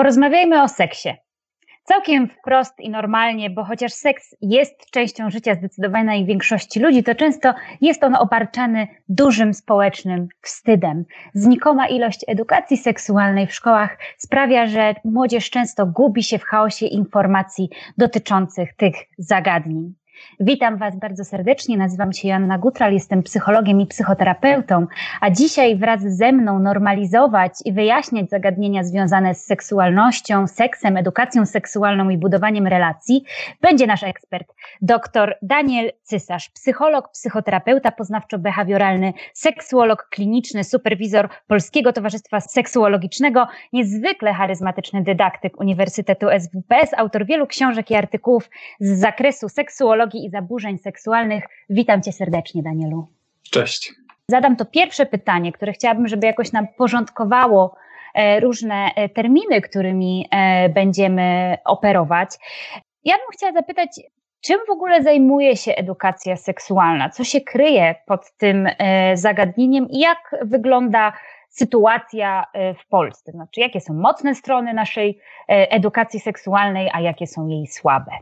Porozmawiajmy o seksie. Całkiem wprost i normalnie, bo chociaż seks jest częścią życia zdecydowanej większości ludzi, to często jest on obarczany dużym społecznym wstydem. Znikoma ilość edukacji seksualnej w szkołach sprawia, że młodzież często gubi się w chaosie informacji dotyczących tych zagadnień. Witam Was bardzo serdecznie. Nazywam się Joanna Gutral, jestem psychologiem i psychoterapeutą, a dzisiaj wraz ze mną normalizować i wyjaśniać zagadnienia związane z seksualnością, seksem, edukacją seksualną i budowaniem relacji będzie nasz ekspert, dr Daniel Cysarz, psycholog, psychoterapeuta poznawczo-behawioralny, seksuolog kliniczny, superwizor Polskiego Towarzystwa Seksuologicznego, niezwykle charyzmatyczny dydaktyk Uniwersytetu SWPS, autor wielu książek i artykułów z zakresu seksuologii patologii i zaburzeń seksualnych. Witam Cię serdecznie, Danielu. Cześć. Zadam to pierwsze pytanie, które chciałabym, żeby jakoś nam porządkowało e, różne e, terminy, którymi e, będziemy operować. Ja bym chciała zapytać, czym w ogóle zajmuje się edukacja seksualna? Co się kryje pod tym zagadnieniem i jak wygląda sytuacja w Polsce? Znaczy, jakie są mocne strony naszej edukacji seksualnej, a jakie są jej słabe?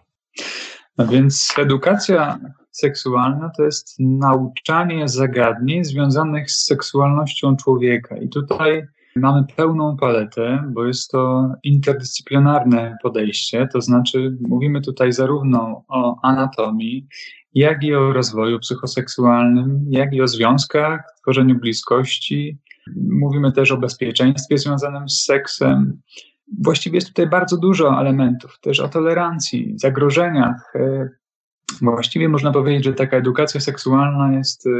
No więc edukacja seksualna to jest nauczanie zagadnień związanych z seksualnością człowieka. I tutaj mamy pełną paletę, bo jest to interdyscyplinarne podejście, to znaczy mówimy tutaj zarówno o anatomii, jak i o rozwoju psychoseksualnym, jak i o związkach, tworzeniu bliskości. Mówimy też o bezpieczeństwie związanym z seksem, Właściwie jest tutaj bardzo dużo elementów, też o tolerancji, zagrożeniach. E, właściwie można powiedzieć, że taka edukacja seksualna jest e,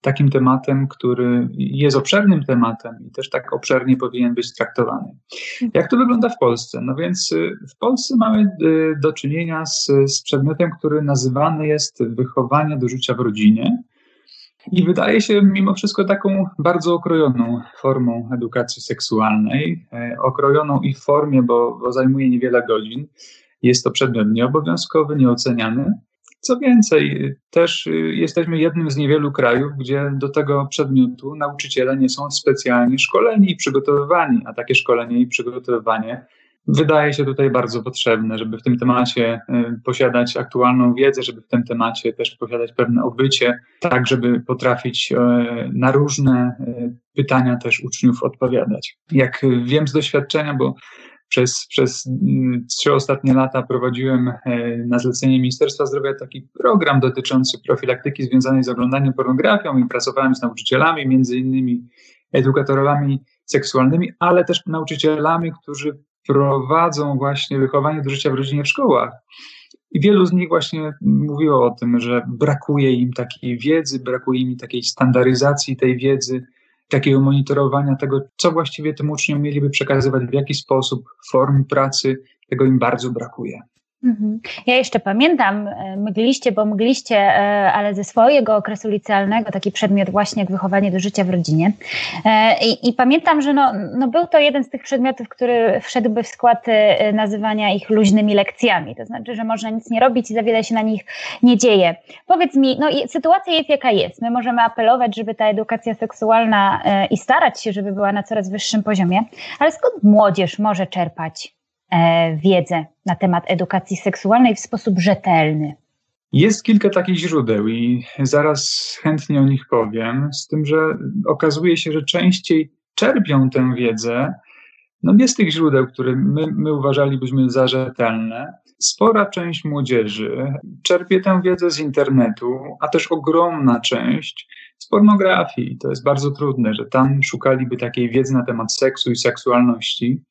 takim tematem, który jest obszernym tematem i też tak obszernie powinien być traktowany. Jak to wygląda w Polsce? No więc e, w Polsce mamy do czynienia z, z przedmiotem, który nazywany jest wychowanie do życia w rodzinie. I wydaje się mimo wszystko taką bardzo okrojoną formą edukacji seksualnej, e, okrojoną i w formie, bo, bo zajmuje niewiele godzin. Jest to przedmiot nieobowiązkowy, nieoceniany. Co więcej, też y, jesteśmy jednym z niewielu krajów, gdzie do tego przedmiotu nauczyciele nie są specjalnie szkoleni i przygotowywani, a takie szkolenie i przygotowywanie wydaje się tutaj bardzo potrzebne, żeby w tym temacie y, posiadać aktualną wiedzę, żeby w tym temacie też posiadać pewne obycie, tak żeby potrafić y, na różne y, pytania też uczniów odpowiadać. Jak wiem z doświadczenia, bo przez, przez trzy ostatnie lata prowadziłem na zlecenie Ministerstwa Zdrowia taki program dotyczący profilaktyki związanej z oglądaniem pornografią i pracowałem z nauczycielami, między innymi edukatorami seksualnymi, ale też nauczycielami, którzy prowadzą właśnie wychowanie do życia w rodzinie w szkołach. I wielu z nich właśnie mówiło o tym, że brakuje im takiej wiedzy, brakuje im takiej standaryzacji tej wiedzy, takiego monitorowania tego, co właściwie tym uczniom mieliby przekazywać, w jaki sposób, form pracy, tego im bardzo brakuje. Mhm. Ja jeszcze pamiętam e, mgliście, bo mgliście, e, ale ze swojego okresu licealnego taki przedmiot właśnie jak wychowanie do życia w rodzinie. E, I, i pamiętam, że no, no był to jeden z tych przedmiotów, który wszedłby w skład nazywania ich luźnymi lekcjami. To znaczy, że można nic nie robić i za wiele się na nich nie dzieje. Powiedz mi, no sytuacja jest jaka jest. My możemy apelować, żeby ta edukacja seksualna i starać się, żeby była na coraz wyższym poziomie, ale skąd młodzież może czerpać wiedzę na temat edukacji seksualnej w sposób rzetelny? Jest kilka takich źródeł i zaraz chętnie o nich powiem, z tym, że okazuje się, że częściej czerpią tę wiedzę no nie z tych źródeł, które my, my uważalibyśmy za rzetelne. Spora część młodzieży czerpie tę wiedzę z internetu, a też ogromna część z pornografii. To jest bardzo trudne, że tam szukaliby takiej wiedzy na temat seksu i seksualności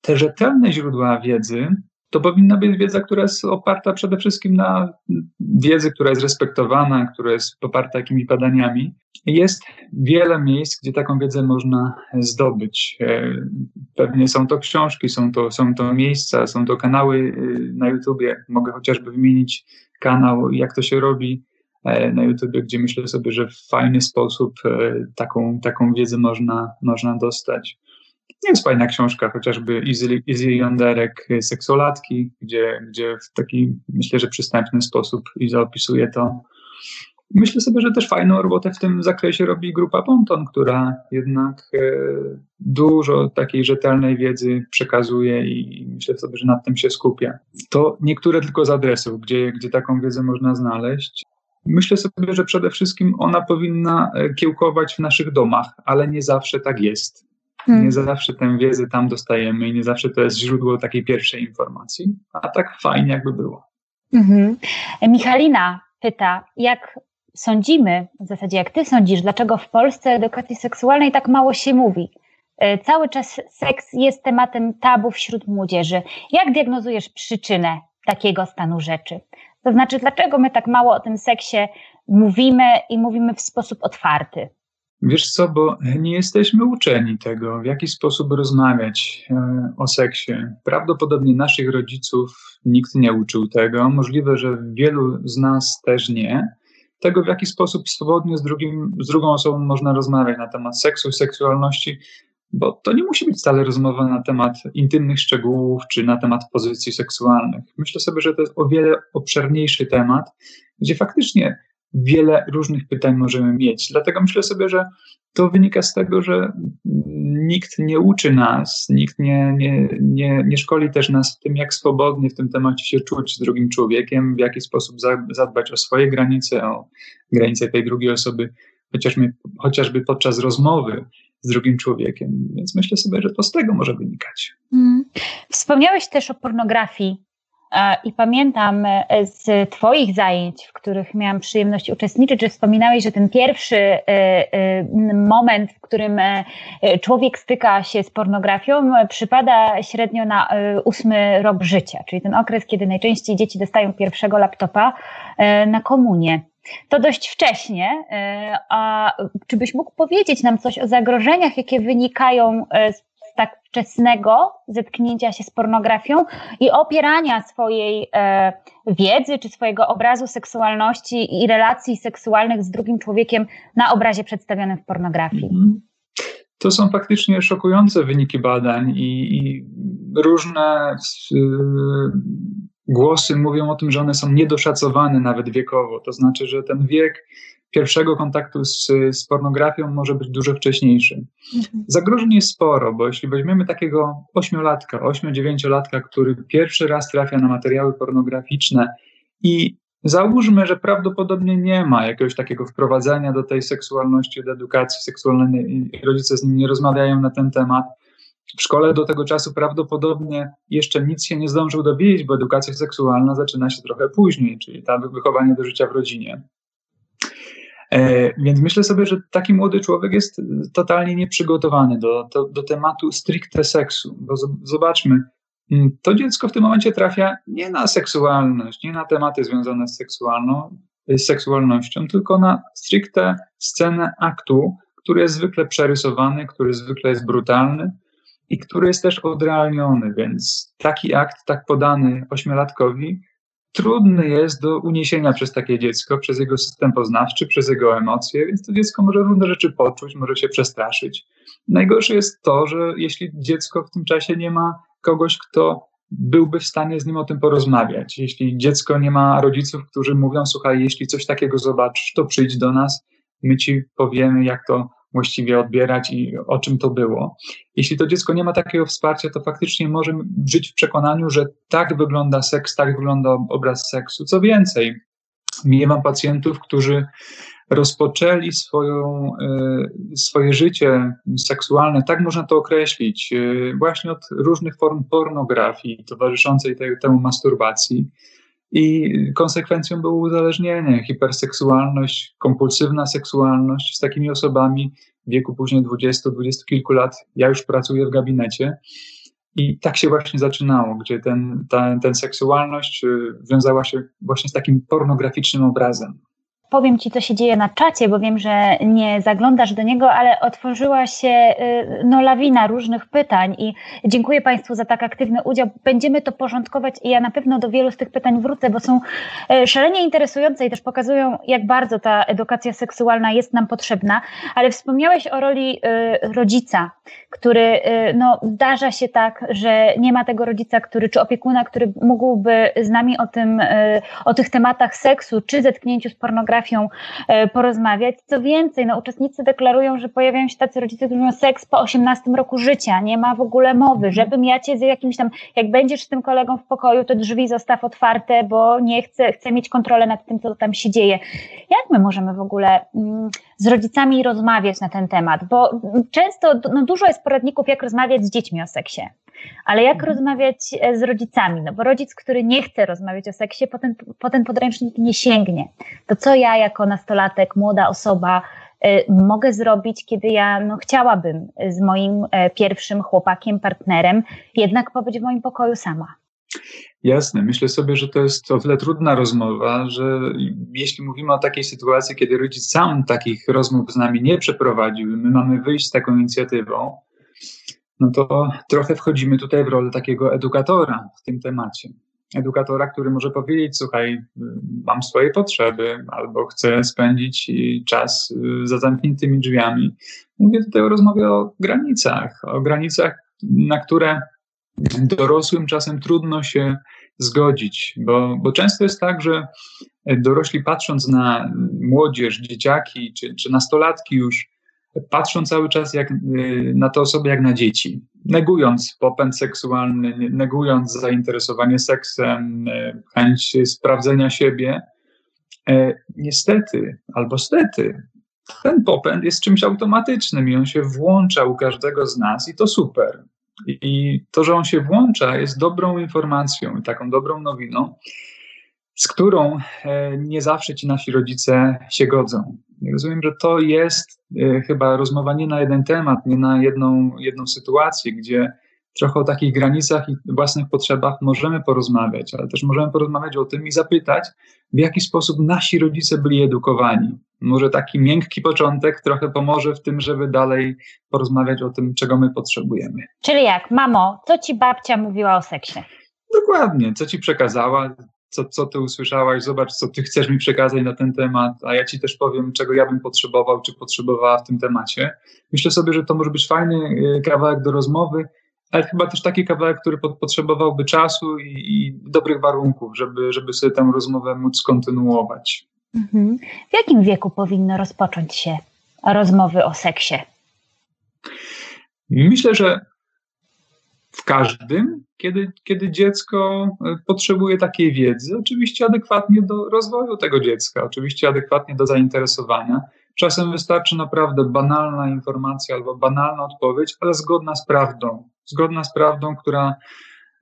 te rzetelne źródła wiedzy to powinna być wiedza, która jest oparta przede wszystkim na wiedzy, która jest respektowana, która jest poparta jakimiś badaniami. Jest wiele miejsc, gdzie taką wiedzę można zdobyć. E, pewnie są to książki, są to, są to miejsca, są to kanały e, na YouTubie. Mogę chociażby wymienić kanał, jak to się robi e, na YouTubie, gdzie myślę sobie, że w fajny sposób taką, taką wiedzę można, można dostać. Jest fajna książka, chociażby Easy, Easy Jonderek Seksolatki, gdzie, gdzie w taki, myślę, że przystępny sposób i zaopisuje to. Myślę sobie, że też fajną robotę w tym zakresie robi grupa Ponton, która jednak e, dużo takiej rzetelnej wiedzy przekazuje i myślę sobie, że nad tym się skupia. To niektóre tylko z adresów, gdzie, gdzie taką wiedzę można znaleźć. Myślę sobie, że przede wszystkim ona powinna e, kiełkować w naszych domach, ale nie zawsze tak jest. Hmm. Nie zawsze tę wiedzę tam dostajemy i nie zawsze to jest źródło takiej pierwszej informacji, a tak fajnie jakby było. Mhm. Michalina pyta, jak sądzimy, w zasadzie jak ty sądzisz, dlaczego w Polsce edukacji seksualnej tak mało się mówi? E, cały czas seks jest tematem tabu wśród młodzieży. Jak diagnozujesz przyczynę takiego stanu rzeczy? To znaczy, dlaczego my tak mało o tym seksie mówimy i mówimy w sposób otwarty? Wiesz co, bo nie jesteśmy uczeni tego, w jaki sposób rozmawiać e, o seksie. Prawdopodobnie naszych rodziców nikt nie uczył tego. Możliwe, że wielu z nas też nie. Tego, w jaki sposób swobodnie z, drugim, z drugą osobą można rozmawiać na temat seksu, seksualności, bo to nie musi być wcale rozmowa na temat intymnych szczegółów czy na temat pozycji seksualnych. Myślę sobie, że to jest o wiele obszerniejszy temat, gdzie faktycznie wiele różnych pytań możemy mieć. Dlatego myślę sobie, że to wynika z tego, że nikt nie uczy nas, nikt nie, nie, nie, nie szkoli też nas w tym, jak swobodnie w tym temacie się czuć z drugim człowiekiem, w jaki sposób zadbać o swoje granice, o granice tej drugiej osoby, chociażby, chociażby podczas rozmowy z drugim człowiekiem. Więc myślę sobie, że to z tego może wynikać. Hmm. Wspomniałeś też o pornografii. I pamiętam e, z Twoich zajęć, w których miałam przyjemność uczestniczyć, że wspominałeś, że ten pierwszy e, e, moment, w którym człowiek styka się z pornografią, przypada średnio na ósmy rok życia, czyli ten okres, kiedy najczęściej dzieci dostają pierwszego laptopa na komunię. To dość wcześnie. A czy byś mógł powiedzieć nam coś o zagrożeniach, jakie wynikają z tak wczesnego zetknięcia się z pornografią i opierania swojej e, wiedzy czy swojego obrazu seksualności i relacji seksualnych z drugim człowiekiem na obrazie przedstawionym w pornografii. Mhm. To są faktycznie szokujące wyniki badań i, i różne y, głosy mówią o tym, że one są niedoszacowane nawet wiekowo. To znaczy, że ten wiek pierwszego kontaktu z, z pornografią może być dużo wcześniejszy. Mhm. Zagrożeń jest sporo, bo jeśli weźmiemy takiego ośmiolatka, ośmiu-dziewięciolatka, który pierwszy raz trafia na materiały pornograficzne i załóżmy, że prawdopodobnie nie ma jakiegoś takiego wprowadzenia do tej seksualności, do edukacji seksualnej i rodzice z nim nie rozmawiają na ten temat, w szkole do tego czasu prawdopodobnie jeszcze nic się nie zdążył dowiedzieć, bo edukacja seksualna zaczyna się trochę później, czyli ta wychowanie do życia w rodzinie. E, więc myślę sobie, że taki młody człowiek jest totalnie nieprzygotowany do, do, do tematu stricte seksu, bo zobaczmy, mm, to dziecko w tym momencie trafia nie na seksualność, nie na tematy związane z, seksualną, z seksualnością, tylko na stricte scenę aktu, który jest zwykle przerysowany, który zwykle jest brutalny i który jest też odrealniony, więc taki akt, tak podany ośmiolatkowi, trudny jest do uniesienia przez takie dziecko, przez jego system poznawczy, przez jego emocje, więc to dziecko może różne rzeczy poczuć, może się przestraszyć. Najgorsze jest to, że jeśli dziecko w tym czasie nie ma kogoś, kto byłby w stanie z nim o tym porozmawiać. Jeśli dziecko nie ma rodziców, którzy mówią: Słuchaj, jeśli coś takiego zobaczysz, to przyjdź do nas, my ci powiemy, jak to właściwie odbierać i o czym to było. Jeśli to dziecko nie ma takiego wsparcia, to faktycznie może żyć w przekonaniu, że tak wygląda seks, tak wygląda obraz seksu. Co więcej, miewam pacjentów, którzy rozpoczęli swoją, e, swoje życie seksualne, tak można to określić, e, właśnie od różnych form pornografii towarzyszącej temu masturbacji. I konsekwencją było uzależnienie, hiperseksualność, kompulsywna seksualność z takimi osobami w wieku później 20, 20 kilku lat. Ja już pracuję w gabinecie. I tak się właśnie zaczynało, gdzie ten, ta, ten seksualność y, wiązała się właśnie z takim pornograficznym obrazem powiem Ci, co się dzieje na czacie, bo wiem, że nie zaglądasz do niego, ale otworzyła się y, no, lawina różnych pytań i dziękuję Państwu za tak aktywny udział. Będziemy to porządkować i ja na pewno do wielu z tych pytań wrócę, bo są y, szalenie interesujące i też pokazują, jak bardzo ta edukacja seksualna jest nam potrzebna. Ale wspomniałeś o roli y, rodzica, który, no, zdarza się tak, że nie ma tego rodzica, który, czy opiekuna, który mógłby z nami o tym, o tych tematach seksu, czy zetknięciu z pornografią, potrafią e, porozmawiać. Co więcej, no, uczestnicy deklarują, że pojawiają się tacy rodzice, którzy mają seks po 18 roku życia, nie ma w ogóle mowy, mhm. żebym ja cię z jakimś tam, jak będziesz z tym kolegą w pokoju, to drzwi zostaw otwarte, bo nie chcę, chcę mieć kontrolę nad tym, co tam się dzieje. Jak my możemy w ogóle mm, z rodzicami rozmawiać na ten temat? Bo często no, dużo jest poradników, jak rozmawiać z dziećmi o seksie. Ale jak mhm. rozmawiać e, z rodzicami? No bo rodzic, który nie chce rozmawiać o seksie, potem, potem podręcznik nie sięgnie. To co ja jako nastolatek, młoda osoba y, mogę zrobić, kiedy ja no, chciałabym z moim y, pierwszym chłopakiem, partnerem jednak pobyć w moim pokoju sama? Jasne. Myślę sobie, że to jest o tyle trudna rozmowa, że jeśli mówimy o takiej sytuacji, kiedy rodzic sam takich rozmów z nami nie przeprowadził, my mamy wyjść z taką inicjatywą, no to trochę wchodzimy tutaj w rolę takiego edukatora w tym temacie. Edukatora, który może powiedzieć: Słuchaj, mam swoje potrzeby, albo chcę spędzić czas y, za zamkniętymi drzwiami. Mówię tutaj o rozmowie o granicach, o granicach, na które dorosłym czasem trudno się zgodzić, bo, bo często jest tak, że dorośli patrząc na młodzież, dzieciaki czy, czy nastolatki już, patrzą cały czas jak, y, na te osoby jak na dzieci, negując popęd seksualny, negując zainteresowanie seksem, y, chęć sprawdzenia siebie. E, niestety, albo stety, ten popęd jest czymś automatycznym i on się włącza u każdego z nas i to super. I to, że on się włącza, jest dobrą informacją i taką dobrą nowiną, z którą e, nie zawsze ci nasi rodzice się godzą. Rozumiem, że to jest e, chyba rozmowa nie na jeden temat, nie na jedną, jedną sytuację, gdzie trochę o takich granicach i własnych potrzebach możemy porozmawiać, ale też możemy porozmawiać o tym i zapytać, w jaki sposób nasi rodzice byli edukowani. Może taki miękki początek trochę pomoże w tym, żeby dalej porozmawiać o tym, czego my potrzebujemy. Czyli jak, mamo, co ci babcia mówiła o seksie? Dokładnie, co ci przekazała, co, co ty usłyszałaś, zobacz, co ty chcesz mi przekazać na ten temat, a ja ci też powiem, czego ja bym potrzebował, czy potrzebowała w tym temacie. Myślę sobie, że to może być fajny y, kawałek do rozmowy, ale chyba też taki kawałek, który potrzebowałby czasu i, i dobrych warunków, żeby, żeby sobie tę rozmowę móc kontynuować. Mhm. W jakim wieku powinno rozpocząć się rozmowy o seksie? Myślę, że w każdym, kiedy, kiedy dziecko e, potrzebuje takiej wiedzy, oczywiście adekwatnie do rozwoju tego dziecka, oczywiście adekwatnie do zainteresowania. Czasem wystarczy naprawdę banalna informacja albo banalna odpowiedź, ale zgodna z prawdą. Zgodna z prawdą, która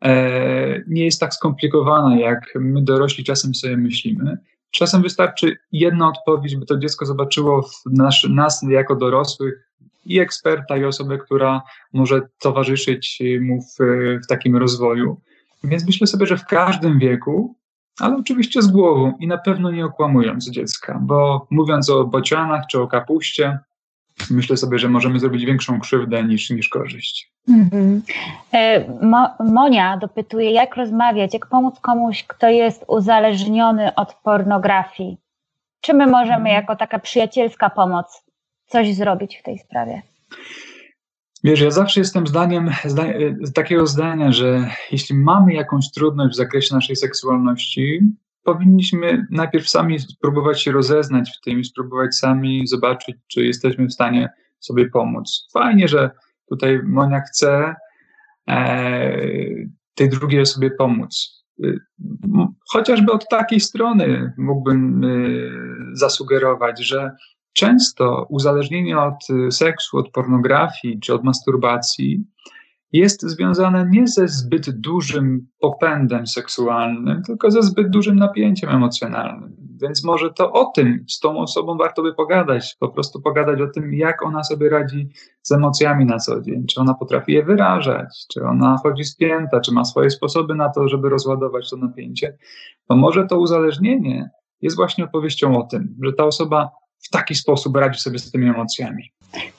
e, nie jest tak skomplikowana, jak my dorośli czasem sobie myślimy. Czasem wystarczy jedna odpowiedź, by to dziecko zobaczyło w nasz, nas jako dorosłych i eksperta, i osobę, która może towarzyszyć mu w, w takim rozwoju. Więc myślę sobie, że w każdym wieku, ale oczywiście z głową i na pewno nie okłamując dziecka, bo mówiąc o bocianach czy o kapuście, myślę sobie, że możemy zrobić większą krzywdę niż, niż korzyść. Mm-hmm. Mo, Monia dopytuje, jak rozmawiać, jak pomóc komuś, kto jest uzależniony od pornografii. Czy my możemy mhm. jako taka przyjacielska pomoc coś zrobić w tej sprawie? Wiesz, ja zawsze jestem zdaniem, zda, takiego zdania, że jeśli mamy jakąś trudność w zakresie naszej seksualności, powinniśmy najpierw sami spróbować się rozeznać w tym i spróbować sami zobaczyć, czy jesteśmy w stanie sobie pomóc. Fajnie, że tutaj Monia chce e, tej drugiej osobie pomóc. Chociażby od takiej strony mógłbym e, zasugerować, że często uzależnienie od y, seksu, od pornografii czy od masturbacji jest związane nie ze zbyt dużym popędem seksualnym, tylko ze zbyt dużym napięciem emocjonalnym. Więc może to o tym z tą osobą warto by pogadać, po prostu pogadać o tym, jak ona sobie radzi z emocjami na co dzień, czy ona potrafi je wyrażać, czy ona chodzi spięta, czy ma swoje sposoby na to, żeby rozładować to napięcie. To może to uzależnienie jest właśnie opowieścią o tym, że ta osoba w taki sposób radzi sobie z tymi emocjami.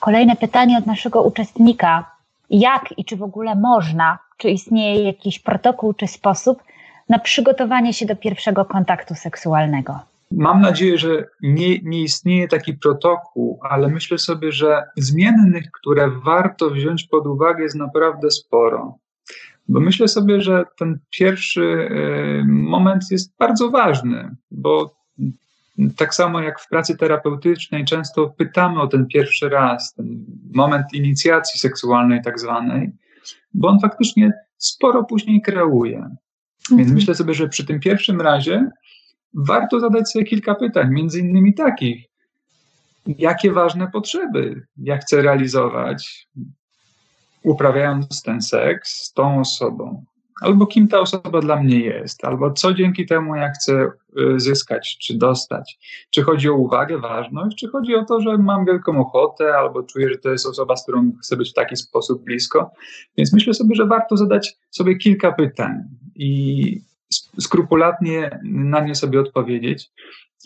Kolejne pytanie od naszego uczestnika. Jak i czy w ogóle można, czy istnieje jakiś protokół czy sposób na przygotowanie się do pierwszego kontaktu seksualnego? Mam nadzieję, że nie, nie istnieje taki protokół, ale myślę sobie, że zmiennych, które warto wziąć pod uwagę, jest naprawdę sporo. Bo myślę sobie, że ten pierwszy y, moment jest bardzo ważny, bo tak samo jak w pracy terapeutycznej, często pytamy o ten pierwszy raz, ten moment inicjacji seksualnej, tak zwanej, bo on faktycznie sporo później kreuje. Więc mhm. myślę sobie, że przy tym pierwszym razie warto zadać sobie kilka pytań, między innymi takich, jakie ważne potrzeby ja chcę realizować, uprawiając ten seks z tą osobą, albo kim ta osoba dla mnie jest, albo co dzięki temu ja chcę y, zyskać czy dostać. Czy chodzi o uwagę, ważność, czy chodzi o to, że mam wielką ochotę, albo czuję, że to jest osoba, z którą chcę być w taki sposób blisko. Więc myślę sobie, że warto zadać sobie kilka pytań i skrupulatnie na nie sobie odpowiedzieć.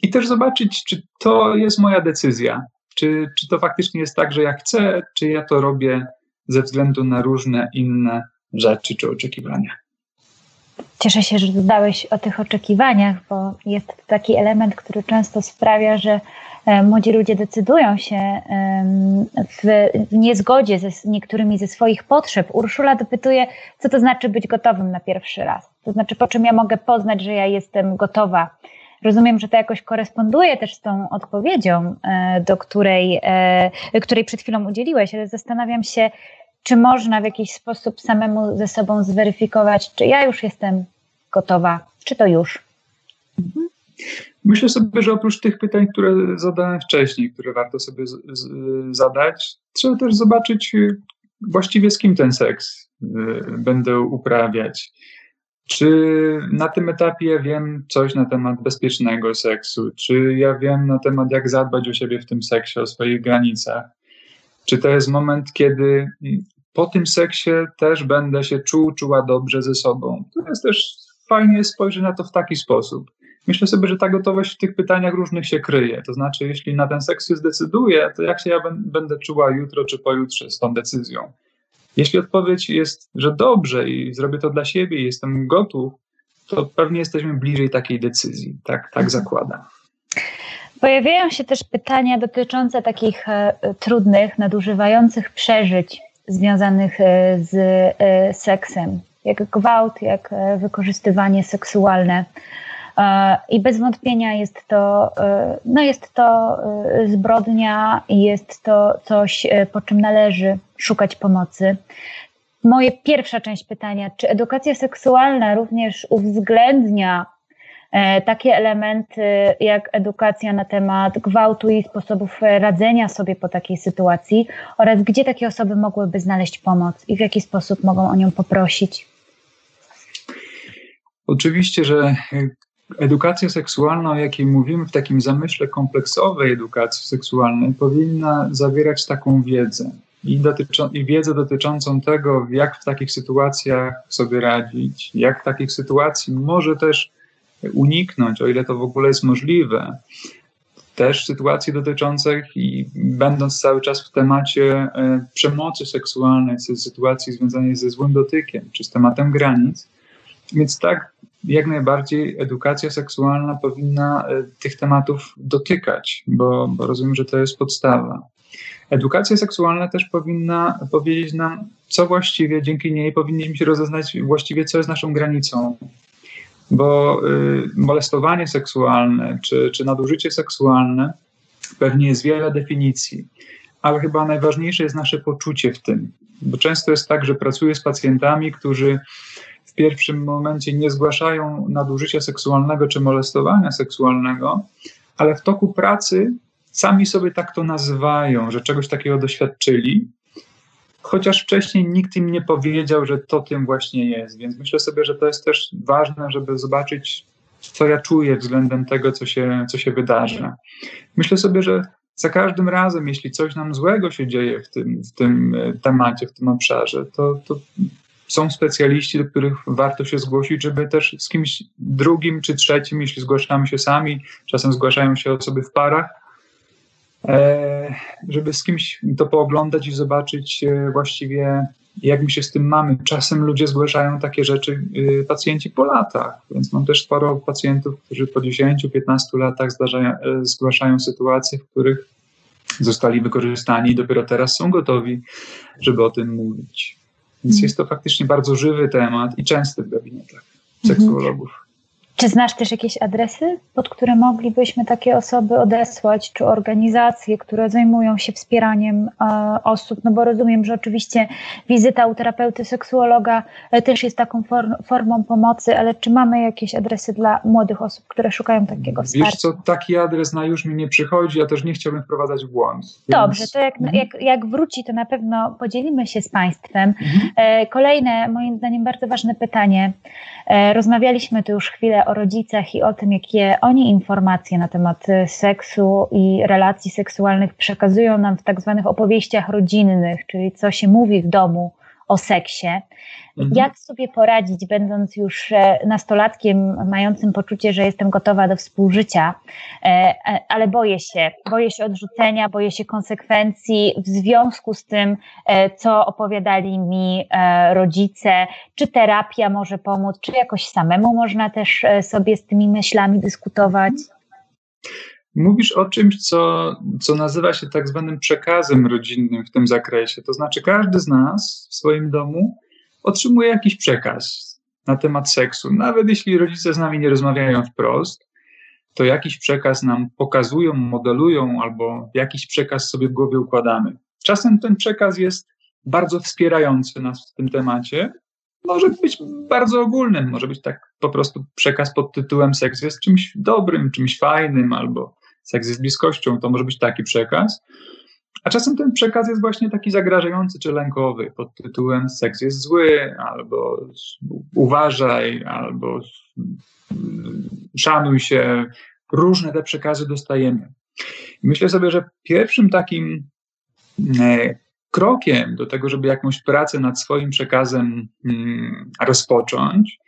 I też zobaczyć, czy to jest moja decyzja, czy, czy to faktycznie jest tak, że ja chcę, czy ja to robię ze względu na różne inne rzeczy czy oczekiwania. Cieszę się, że dodałeś o tych oczekiwaniach, bo jest to taki element, który często sprawia, że e, młodzi ludzie decydują się w, niezgodzie ze niektórymi ze swoich potrzeb. Urszula dopytuje, co to znaczy być gotowym na pierwszy raz. To znaczy, po czym ja mogę poznać, że ja jestem gotowa. Rozumiem, że to jakoś koresponduje też z tą odpowiedzią, e, do której, e, której przed chwilą udzieliłeś, ale zastanawiam się, czy można w jakiś sposób samemu ze sobą zweryfikować, czy ja już jestem gotowa, czy to już? Mhm. Myślę sobie, że oprócz tych pytań, które zadałem wcześniej, które warto sobie z, z, zadać, trzeba też zobaczyć y, właściwie z kim ten seks y, będę uprawiać. Czy na tym etapie ja wiem coś na temat bezpiecznego seksu? Czy ja wiem na temat, jak zadbać o siebie w tym seksie, o swoich granicach? Czy to jest moment, kiedy po tym seksie też będę się czuł, czuła dobrze ze sobą. To jest też fajnie spojrzeć na to w taki sposób. Myślę sobie, że ta gotowość w tych pytaniach różnych się kryje. To znaczy, jeśli na ten seks się zdecyduję, to jak się ja będę czuła jutro czy pojutrze z tą decyzją? Jeśli odpowiedź jest, że dobrze i zrobię to dla siebie i jestem gotów, to pewnie jesteśmy bliżej takiej decyzji. Tak, tak mhm. zakładam. Pojawiają się też pytania dotyczące takich e, trudnych, nadużywających przeżyć związanych e, z e, seksem, jak gwałt, jak e, wykorzystywanie seksualne. I bez wątpienia jest to, no jest to zbrodnia i jest to coś, po czym należy szukać pomocy. Moje pierwsza część pytania, czy edukacja seksualna również uwzględnia takie elementy jak edukacja na temat gwałtu i sposobów radzenia sobie po takiej sytuacji oraz gdzie takie osoby mogłyby znaleźć pomoc i w jaki sposób mogą o nią poprosić? Oczywiście, że edukacja seksualna, o jakiej mówimy w takim zamyśle kompleksowej edukacji seksualnej, powinna zawierać taką wiedzę. I, dotyczą, I wiedzę dotyczącą tego, jak w takich sytuacjach sobie radzić, jak w takich sytuacji może też uniknąć, o ile to w ogóle jest możliwe. Też sytuacji dotyczących i będąc cały czas w temacie e, przemocy seksualnej, sytuacji związanej ze złym dotykiem, czy z tematem granic. Więc tak, jak najbardziej edukacja seksualna powinna e, tych tematów dotykać, bo, bo rozumiem, że to jest podstawa. Edukacja seksualna też powinna powiedzieć nam, co właściwie dzięki niej powinniśmy się rozeznać właściwie, co jest naszą granicą, bo y, molestowanie seksualne czy, czy nadużycie seksualne pewnie jest wiele definicji, ale chyba najważniejsze jest nasze poczucie w tym, bo często jest tak, że pracuję z pacjentami, którzy w pierwszym momencie nie zgłaszają nadużycia seksualnego czy molestowania seksualnego, ale w toku pracy sami sobie tak to nazywają, że czegoś takiego doświadczyli chociaż wcześniej nikt im nie powiedział, że to tym właśnie jest. Więc myślę sobie, że to jest też ważne, żeby zobaczyć, co ja czuję względem tego, co się, co się wydarza. Myślę sobie, że za każdym razem, jeśli coś nam złego się dzieje w tym, w tym e, temacie, w tym obszarze, to, to są specjaliści, do których warto się zgłosić, żeby też z kimś drugim czy trzecim, jeśli zgłaszamy się sami, czasem zgłaszają się osoby w parach, żeby z kimś to pooglądać i zobaczyć e, właściwie, jak my się z tym mamy. Czasem ludzie zgłaszają takie rzeczy, e, pacjenci po latach, więc mam też sporo pacjentów, którzy po 10-15 latach zdarzają, zgłaszają sytuacje, w których zostali wykorzystani i dopiero teraz są gotowi, żeby o tym mówić. Więc mhm. jest to faktycznie bardzo żywy temat i częsty w gabinetach seksuologów. Czy znasz też jakieś adresy, pod które moglibyśmy takie osoby odesłać, czy organizacje, które zajmują się wspieraniem e, osób? No bo rozumiem, że oczywiście wizyta u terapeuty seksuologa e, też jest taką for, formą pomocy, ale czy mamy jakieś adresy dla młodych osób, które szukają takiego wsparcia? Wiesz co, taki adres na już mi nie przychodzi, ja też nie chciałbym wprowadzać w błąd. Więc... Dobrze, to jak, mhm. jak, jak wróci, to na pewno podzielimy się z Państwem. Mhm. E, kolejne, moim zdaniem, bardzo ważne pytanie. Rozmawialiśmy tu już chwilę o rodzicach i o tym, jakie oni informacje na temat seksu i relacji seksualnych przekazują nam w tak zwanych opowieściach rodzinnych, czyli co się mówi w domu o seksie. Mhm. Jak sobie poradzić, będąc już e, nastolatkiem, mającym poczucie, że jestem gotowa do współżycia, e, ale boję się, boję się odrzucenia, boję się konsekwencji w związku z tym, co opowiadali mi rodzice, czy terapia może pomóc, czy jakoś samemu można też sobie z tymi myślami dyskutować? Mówisz o czymś, co, co nazywa się tak zwanym przekazem rodzinnym w tym zakresie. To znaczy, każdy z nas w swoim domu otrzymuje jakiś przekaz na temat seksu. Nawet jeśli rodzice z nami nie rozmawiają wprost, to jakiś przekaz nam pokazują, modelują, albo jakiś przekaz sobie w głowie układamy. Czasem ten przekaz jest bardzo wspierający nas w tym temacie. Może być bardzo ogólnym, może być tak po prostu przekaz pod tytułem seks jest czymś dobrym, czymś fajnym, albo seks jest bliskością, to może być taki przekaz. A czasem ten przekaz jest właśnie taki zagrażający czy lękowy pod tytułem seks jest zły, albo uważaj, albo szanuj się. Różne te przekazy dostajemy. Myślę sobie, że pierwszym takim e, krokiem do tego, żeby jakąś pracę nad swoim przekazem mm, rozpocząć,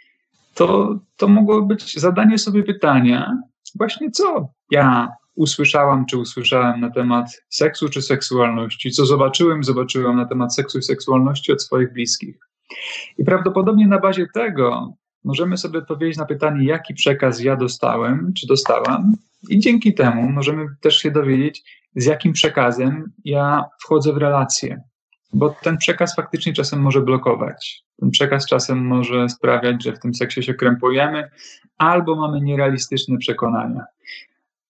to, to mogło być zadanie sobie pytania, właśnie co ja usłyszałam, czy usłyszałem na temat seksu czy seksualności, co zobaczyłem, zobaczyłam na temat seksu i seksualności od swoich bliskich. I prawdopodobnie na bazie tego możemy sobie odpowiedzieć na pytanie, jaki przekaz ja dostałem, czy dostałam, i dzięki temu możemy też się dowiedzieć, z jakim przekazem ja wchodzę w relacje. Bo ten przekaz faktycznie czasem może blokować. Ten przekaz czasem może sprawiać, że w tym seksie się krępujemy, albo mamy nierealistyczne przekonania.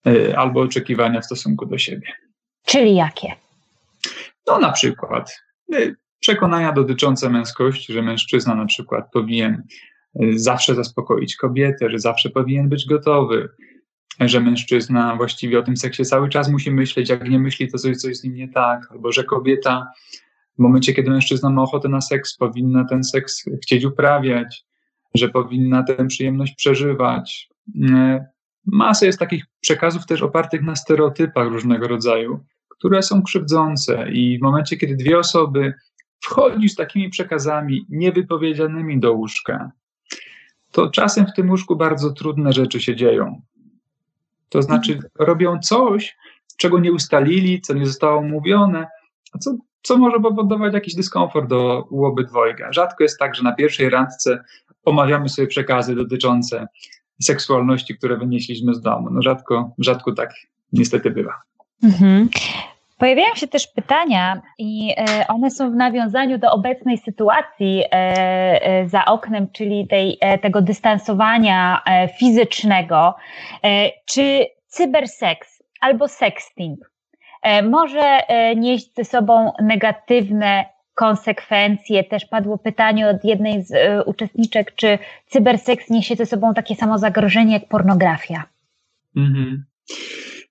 Y, albo oczekiwania w stosunku do siebie. Czyli jakie? No na przykład y, przekonania dotyczące męskości, że mężczyzna na przykład powinien y, zawsze zaspokoić kobietę, że zawsze powinien być gotowy, że mężczyzna właściwie o tym seksie cały czas musi myśleć, jak nie myśli, to coś, coś z nim nie tak, albo że kobieta w momencie, kiedy mężczyzna ma ochotę na seks, powinna ten seks chcieć uprawiać, że powinna tę przyjemność przeżywać masę jest takich przekazów też opartych na stereotypach różnego rodzaju, które są krzywdzące i w momencie, kiedy dwie osoby wchodzi z takimi przekazami niewypowiedzianymi do łóżka, to czasem w tym łóżku bardzo trudne rzeczy się dzieją. To znaczy robią coś, czego nie ustalili, co nie zostało mówione, a co, co może powodować jakiś dyskomfort do u obydwojga. Rzadko jest tak, że na pierwszej randce omawiamy sobie przekazy dotyczące seksualności, które wynieśliśmy z domu. No rzadko, rzadko tak niestety bywa. Mhm. Pojawiają się też pytania, i e, one są w nawiązaniu do obecnej sytuacji e, e, za oknem, czyli tej, tego dystansowania fizycznego. Czy cyberseks albo sexting może nieść ze sobą negatywne konsekwencje. Też padło pytanie od jednej z y, uczestniczek, czy cyberseks niesie ze sobą takie samo zagrożenie jak pornografia. Mhm.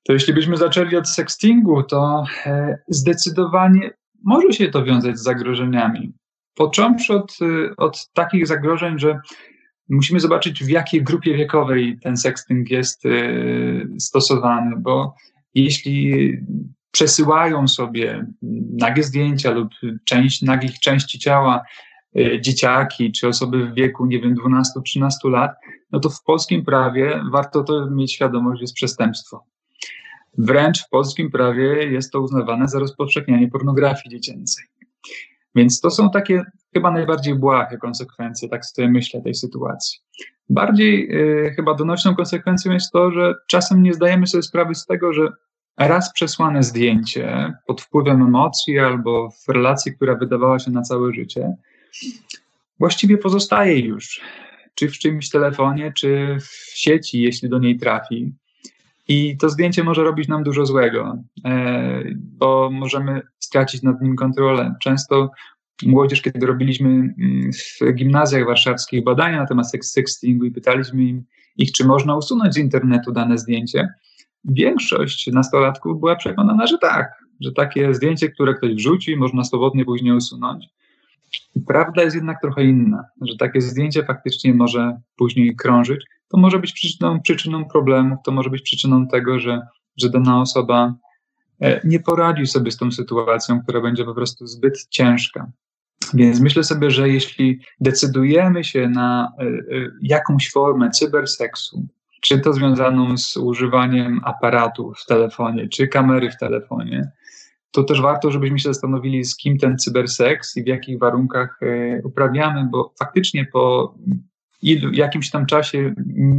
To jeśli byśmy zaczęli od sextingu, to e, zdecydowanie może się to wiązać z zagrożeniami. Począwszy od, y, od takich zagrożeń, że musimy zobaczyć, w jakiej grupie wiekowej ten sexting jest stosowany, bo jeśli przesyłają sobie nagie zdjęcia lub część nagich części ciała e, dzieciaki czy osoby w wieku, nie wiem, 12-13 lat, no to w polskim prawie warto to mieć świadomość, jest przestępstwo. Wręcz w polskim prawie jest to uznawane za rozpowszechnianie pornografii dziecięcej. Więc to są takie chyba najbardziej błahe konsekwencje, tak sobie myślę, tej sytuacji. Bardziej y, chyba donośną konsekwencją jest to, że czasem nie zdajemy sobie sprawy z tego, że raz przesłane zdjęcie pod wpływem emocji albo w relacji, która wydawała się na całe życie, właściwie pozostaje już. czy w czymś telefonie, czy w sieci, jeśli do niej trafi. I to zdjęcie może robić nam dużo złego, e, bo możemy stracić nad nim kontrolę. Często młodzież, kiedy robiliśmy mm, w gimnazjach warszawskich badania na temat sextingu i pytaliśmy ich, czy można usunąć z internetu dane zdjęcie, większość nastolatków była przekonana, że tak, że takie zdjęcie, które ktoś wrzuci, można swobodnie później usunąć. Prawda jest jednak trochę inna, że takie zdjęcie faktycznie może później krążyć. To może być przyczyną, przyczyną problemów, to może być przyczyną tego, że, że dana osoba e, nie poradzi sobie z tą sytuacją, która będzie po prostu zbyt ciężka. Więc myślę sobie, że jeśli decydujemy się na e, e, jakąś formę cyberseksu, czy to związaną z używaniem aparatu w telefonie, czy kamery w telefonie, to też warto, żebyśmy się zastanowili, z kim ten cyberseks i w jakich warunkach e, uprawiamy, bo faktycznie po jakimś tam czasie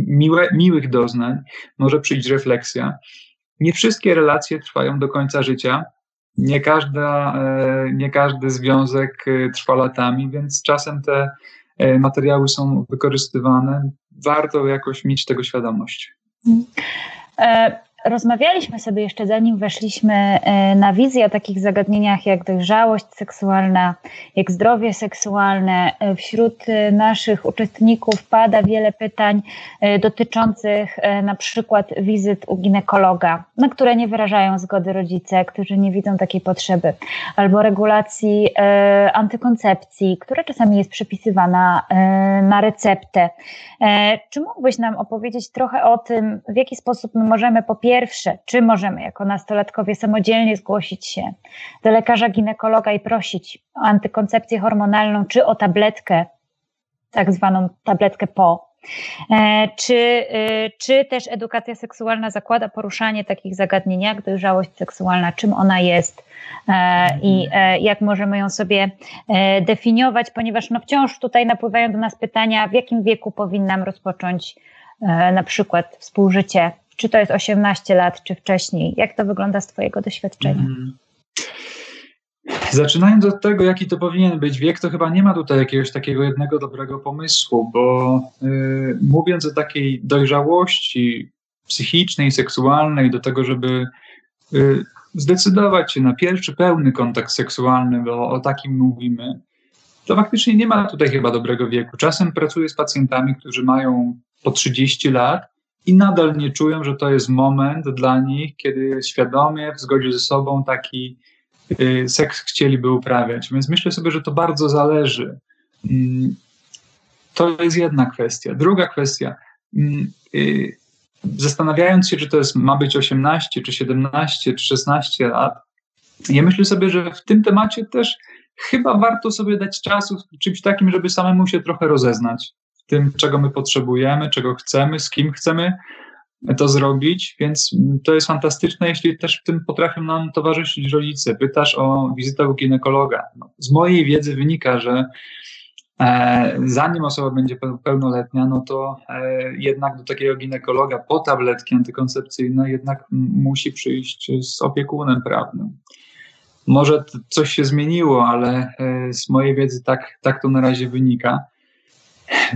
miłe, miłych doznań może przyjść refleksja. Nie wszystkie relacje trwają do końca życia. Nie, każda, e, nie każdy związek e, trwa latami, więc czasem te materiały są wykorzystywane. Warto jakoś mieć tego świadomość. Rozmawialiśmy sobie jeszcze zanim weszliśmy e, na wizję o takich zagadnieniach jak dojrzałość seksualna, jak zdrowie seksualne. E, wśród e, naszych uczestników pada wiele pytań dotyczących na przykład wizyt u ginekologa, na które nie wyrażają zgody rodzice, którzy nie widzą takiej potrzeby, albo regulacji antykoncepcji, która czasami jest przepisywana na receptę. Czy mógłbyś nam opowiedzieć trochę o tym, w jaki sposób my możemy popierać pierwsze, czy możemy jako nastolatkowie samodzielnie zgłosić się do lekarza ginekologa i prosić o antykoncepcję hormonalną, czy o tabletkę, tak zwaną tabletkę po, e, czy, e, czy też edukacja seksualna zakłada poruszanie takich zagadnień jak dojrzałość seksualna, czym ona jest e, i jak możemy ją sobie definiować, ponieważ no wciąż tutaj napływają do nas pytania, w jakim wieku powinnam rozpocząć na przykład współżycie czy to jest 18 lat, czy wcześniej? Jak to wygląda z Twojego doświadczenia? Hmm. Zaczynając od tego, jaki to powinien być wiek, to chyba nie ma tutaj jakiegoś takiego jednego dobrego pomysłu, bo yy, mówiąc o takiej dojrzałości psychicznej, seksualnej, do tego, żeby yy, zdecydować się na pierwszy pełny kontakt seksualny, bo o takim mówimy, to faktycznie nie ma tutaj chyba dobrego wieku. Czasem pracuję z pacjentami, którzy mają po 30 lat i nadal nie czują, że to jest moment dla nich, kiedy świadomie, w zgodzie ze sobą taki y, seks chcieliby uprawiać. Więc myślę sobie, że to bardzo zależy. Mm, to jest jedna kwestia. Druga kwestia. Mm, y, zastanawiając się, czy to jest, ma być 18, czy 17, czy 16 lat, ja myślę sobie, że w tym temacie też chyba warto sobie dać czasu czymś takim, żeby samemu się trochę rozeznać tym, czego my potrzebujemy, czego chcemy, z kim chcemy to zrobić, więc to jest fantastyczne, jeśli też w tym potrafią nam towarzyszyć rodzice. Pytasz o wizytę u ginekologa. No, z mojej wiedzy wynika, że e, zanim osoba będzie pełnoletnia, no to e, jednak do takiego ginekologa po tabletki antykoncepcyjne jednak musi przyjść z opiekunem prawnym. Może coś się zmieniło, ale e, z mojej wiedzy tak, tak to na razie wynika.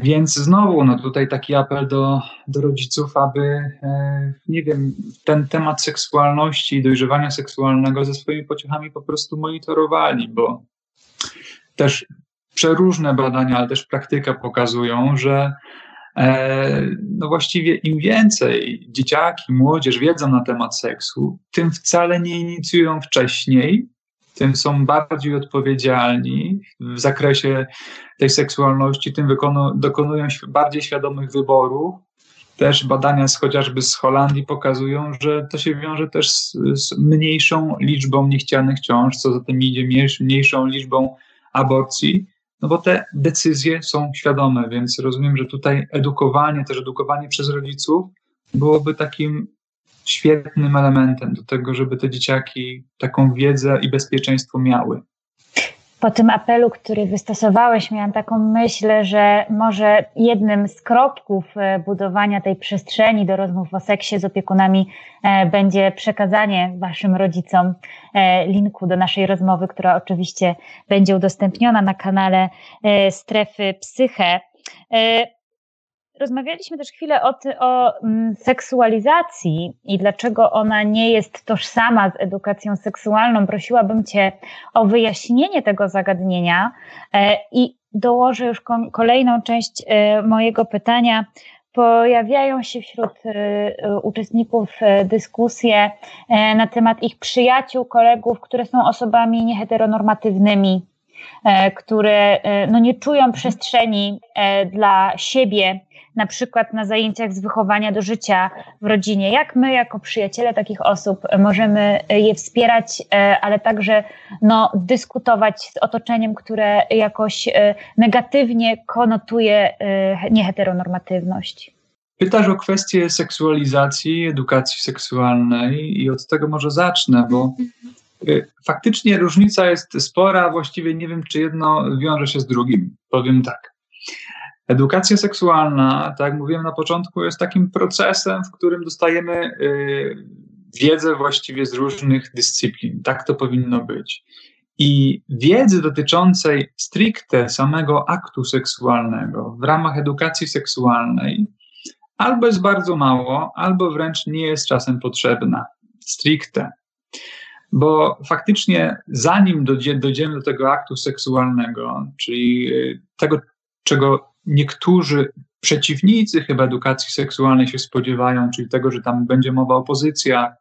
Więc znowu, no tutaj taki apel do, do rodziców, aby, e, nie wiem, ten temat seksualności i dojrzewania seksualnego ze swoimi pociechami po prostu monitorowali, bo też przeróżne badania, ale też praktyka pokazują, że e, no właściwie im więcej dzieciaki, młodzież wiedzą na temat seksu, tym wcale nie inicjują wcześniej, tym są bardziej odpowiedzialni w zakresie tej seksualności, tym wykonu, dokonują bardziej świadomych wyborów. Też badania z, chociażby z Holandii pokazują, że to się wiąże też z, z mniejszą liczbą niechcianych ciąż, co za tym idzie mniejszą liczbą aborcji, no bo te decyzje są świadome, więc rozumiem, że tutaj edukowanie, też edukowanie przez rodziców byłoby takim świetnym elementem do tego, żeby te dzieciaki taką wiedzę i bezpieczeństwo miały. Po tym apelu, który wystosowałeś, miałam taką myśl, że może jednym z kroków e, budowania tej przestrzeni do rozmów o seksie z opiekunami e, będzie przekazanie Waszym rodzicom e, linku do naszej rozmowy, która oczywiście będzie udostępniona na kanale Strefy Psyche. Rozmawialiśmy też chwilę o, o mm, seksualizacji i dlaczego ona nie jest tożsama z edukacją seksualną. Prosiłabym Cię o wyjaśnienie tego zagadnienia e, i dołożę już kolejną część e, mojego pytania. Pojawiają się wśród e, uczestników dyskusje na temat ich przyjaciół, kolegów, które są osobami nieheteronormatywnymi, które no, nie czują przestrzeni dla siebie na przykład na zajęciach z wychowania do życia w rodzinie. Jak my, jako przyjaciele takich osób, możemy je wspierać, e, ale także no, dyskutować z otoczeniem, które jakoś e, negatywnie konotuje e, nieheteronormatywność? Pytasz o kwestię seksualizacji, edukacji seksualnej i od tego może zacznę, bo faktycznie różnica jest spora, właściwie nie wiem, czy jedno wiąże się z drugim. Powiem tak. Edukacja seksualna, tak jak mówiłem na początku, jest takim procesem, w którym dostajemy y, wiedzę właściwie z różnych dyscyplin. Tak to powinno być. I wiedzy dotyczącej stricte samego aktu seksualnego w ramach edukacji seksualnej albo jest bardzo mało, albo wręcz nie jest czasem potrzebna. Stricte. Bo faktycznie, zanim dojdziemy do tego aktu seksualnego, czyli y, tego, czego niektórzy przeciwnicy chyba edukacji seksualnej się spodziewają, czyli tego, że tam będzie mowa o pozycjach,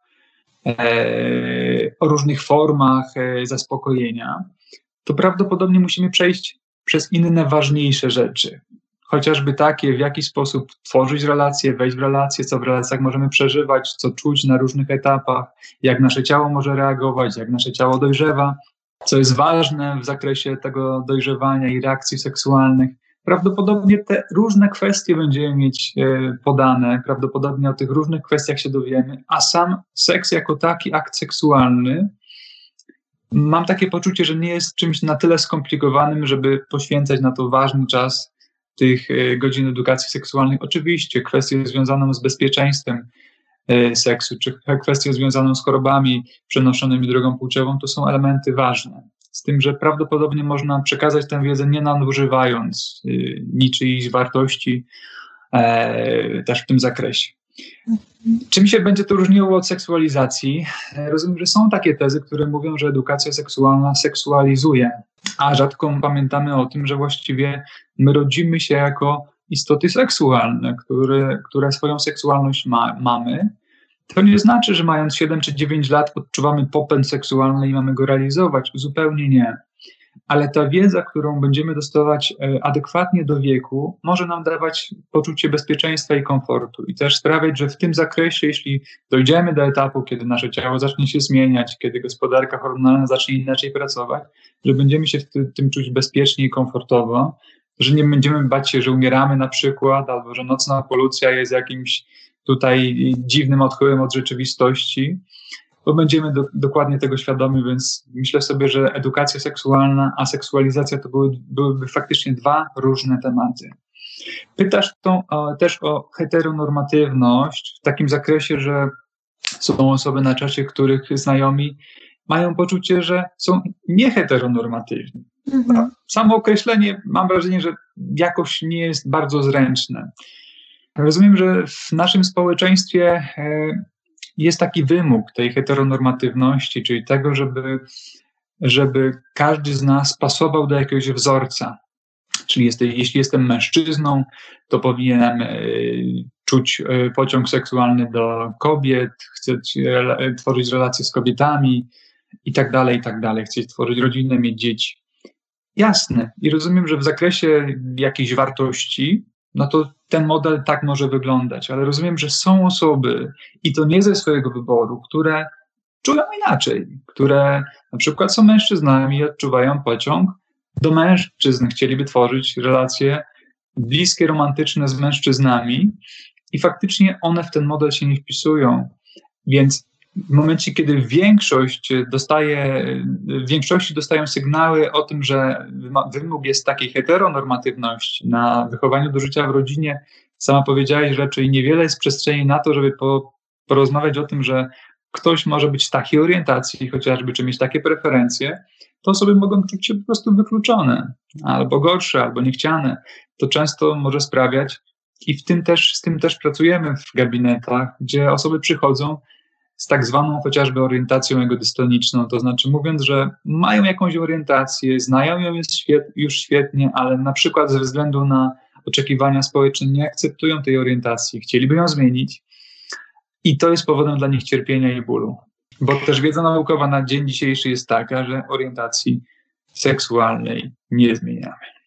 e, o różnych formach e, zaspokojenia, to prawdopodobnie musimy przejść przez inne ważniejsze rzeczy. Chociażby takie, w jaki sposób tworzyć relacje, wejść w relacje, co w relacjach możemy przeżywać, co czuć na różnych etapach, jak nasze ciało może reagować, jak nasze ciało dojrzewa, co jest ważne w zakresie tego dojrzewania i reakcji seksualnych prawdopodobnie te różne kwestie będziemy mieć e, podane, prawdopodobnie o tych różnych kwestiach się dowiemy, a sam seks jako taki akt seksualny, mam takie poczucie, że nie jest czymś na tyle skomplikowanym, żeby poświęcać na to ważny czas tych e, godzin edukacji seksualnej. Oczywiście kwestie związane z bezpieczeństwem e, seksu, czy kwestie związane z chorobami przenoszonymi drogą płciową, to są elementy ważne z tym, że prawdopodobnie można przekazać tę wiedzę nie nadużywając y, niczyichś wartości e, też w tym zakresie. Czym się będzie to różniło od seksualizacji? E, rozumiem, że są takie tezy, które mówią, że edukacja seksualna seksualizuje, a rzadko pamiętamy o tym, że właściwie my rodzimy się jako istoty seksualne, które, które swoją seksualność ma, mamy to nie znaczy, że mając 7 czy 9 lat odczuwamy popęd seksualny i mamy go realizować. Zupełnie nie. Ale ta wiedza, którą będziemy dostawać e, adekwatnie do wieku, może nam dawać poczucie bezpieczeństwa i komfortu i też sprawiać, że w tym zakresie, jeśli dojdziemy do etapu, kiedy nasze ciało zacznie się zmieniać, kiedy gospodarka hormonalna zacznie inaczej pracować, że będziemy się w tym czuć bezpiecznie i komfortowo, że nie będziemy bać się, że umieramy na przykład, albo że nocna polucja jest jakimś tutaj dziwnym odchyłem od rzeczywistości, bo będziemy do, dokładnie tego świadomi, więc myślę sobie, że edukacja seksualna, a seksualizacja to były, byłyby faktycznie dwa różne tematy. Pytasz o, też o heteronormatywność w takim zakresie, że są osoby na czasie, których znajomi mają poczucie, że są nieheteronormatywni. Mhm. Samo określenie mam wrażenie, że jakoś nie jest bardzo zręczne. Rozumiem, że w naszym społeczeństwie e, jest taki wymóg tej heteronormatywności, czyli tego, żeby, żeby każdy z nas pasował do jakiegoś wzorca. Czyli jest, jeśli jestem mężczyzną, to powinienem e, czuć e, pociąg seksualny do kobiet, chcę tworzyć relacje z kobietami i tak dalej, i tak dalej, chcę tworzyć rodzinę, mieć dzieci. Jasne. I rozumiem, że w zakresie jakiejś wartości no to ten model tak może wyglądać, ale rozumiem, że są osoby i to nie ze swojego wyboru, które czują inaczej, które na przykład są mężczyznami i odczuwają pociąg do mężczyzn, chcieliby tworzyć relacje bliskie, romantyczne z mężczyznami i faktycznie one w ten model się nie wpisują. Więc w momencie, kiedy większość dostaje, w większości dostają sygnały o tym, że wymóg jest takiej heteronormatywności na wychowaniu do życia w rodzinie, sama powiedziałaś, że raczej niewiele jest przestrzeni na to, żeby po, porozmawiać o tym, że ktoś może być takiej orientacji, chociażby, czy mieć takie preferencje, to osoby mogą czuć się po prostu wykluczone, albo gorsze, albo niechciane. To często może sprawiać, i w tym też, z tym też pracujemy w gabinetach, gdzie osoby przychodzą z tak zwaną chociażby orientacją egodystoniczną, to znaczy mówiąc, że mają jakąś orientację, znają ją już świetnie, ale na przykład ze względu na oczekiwania społeczne nie akceptują tej orientacji, chcieliby ją zmienić i to jest powodem dla nich cierpienia i bólu. Bo też wiedza naukowa na dzień dzisiejszy jest taka, że orientacji seksualnej nie zmieniamy.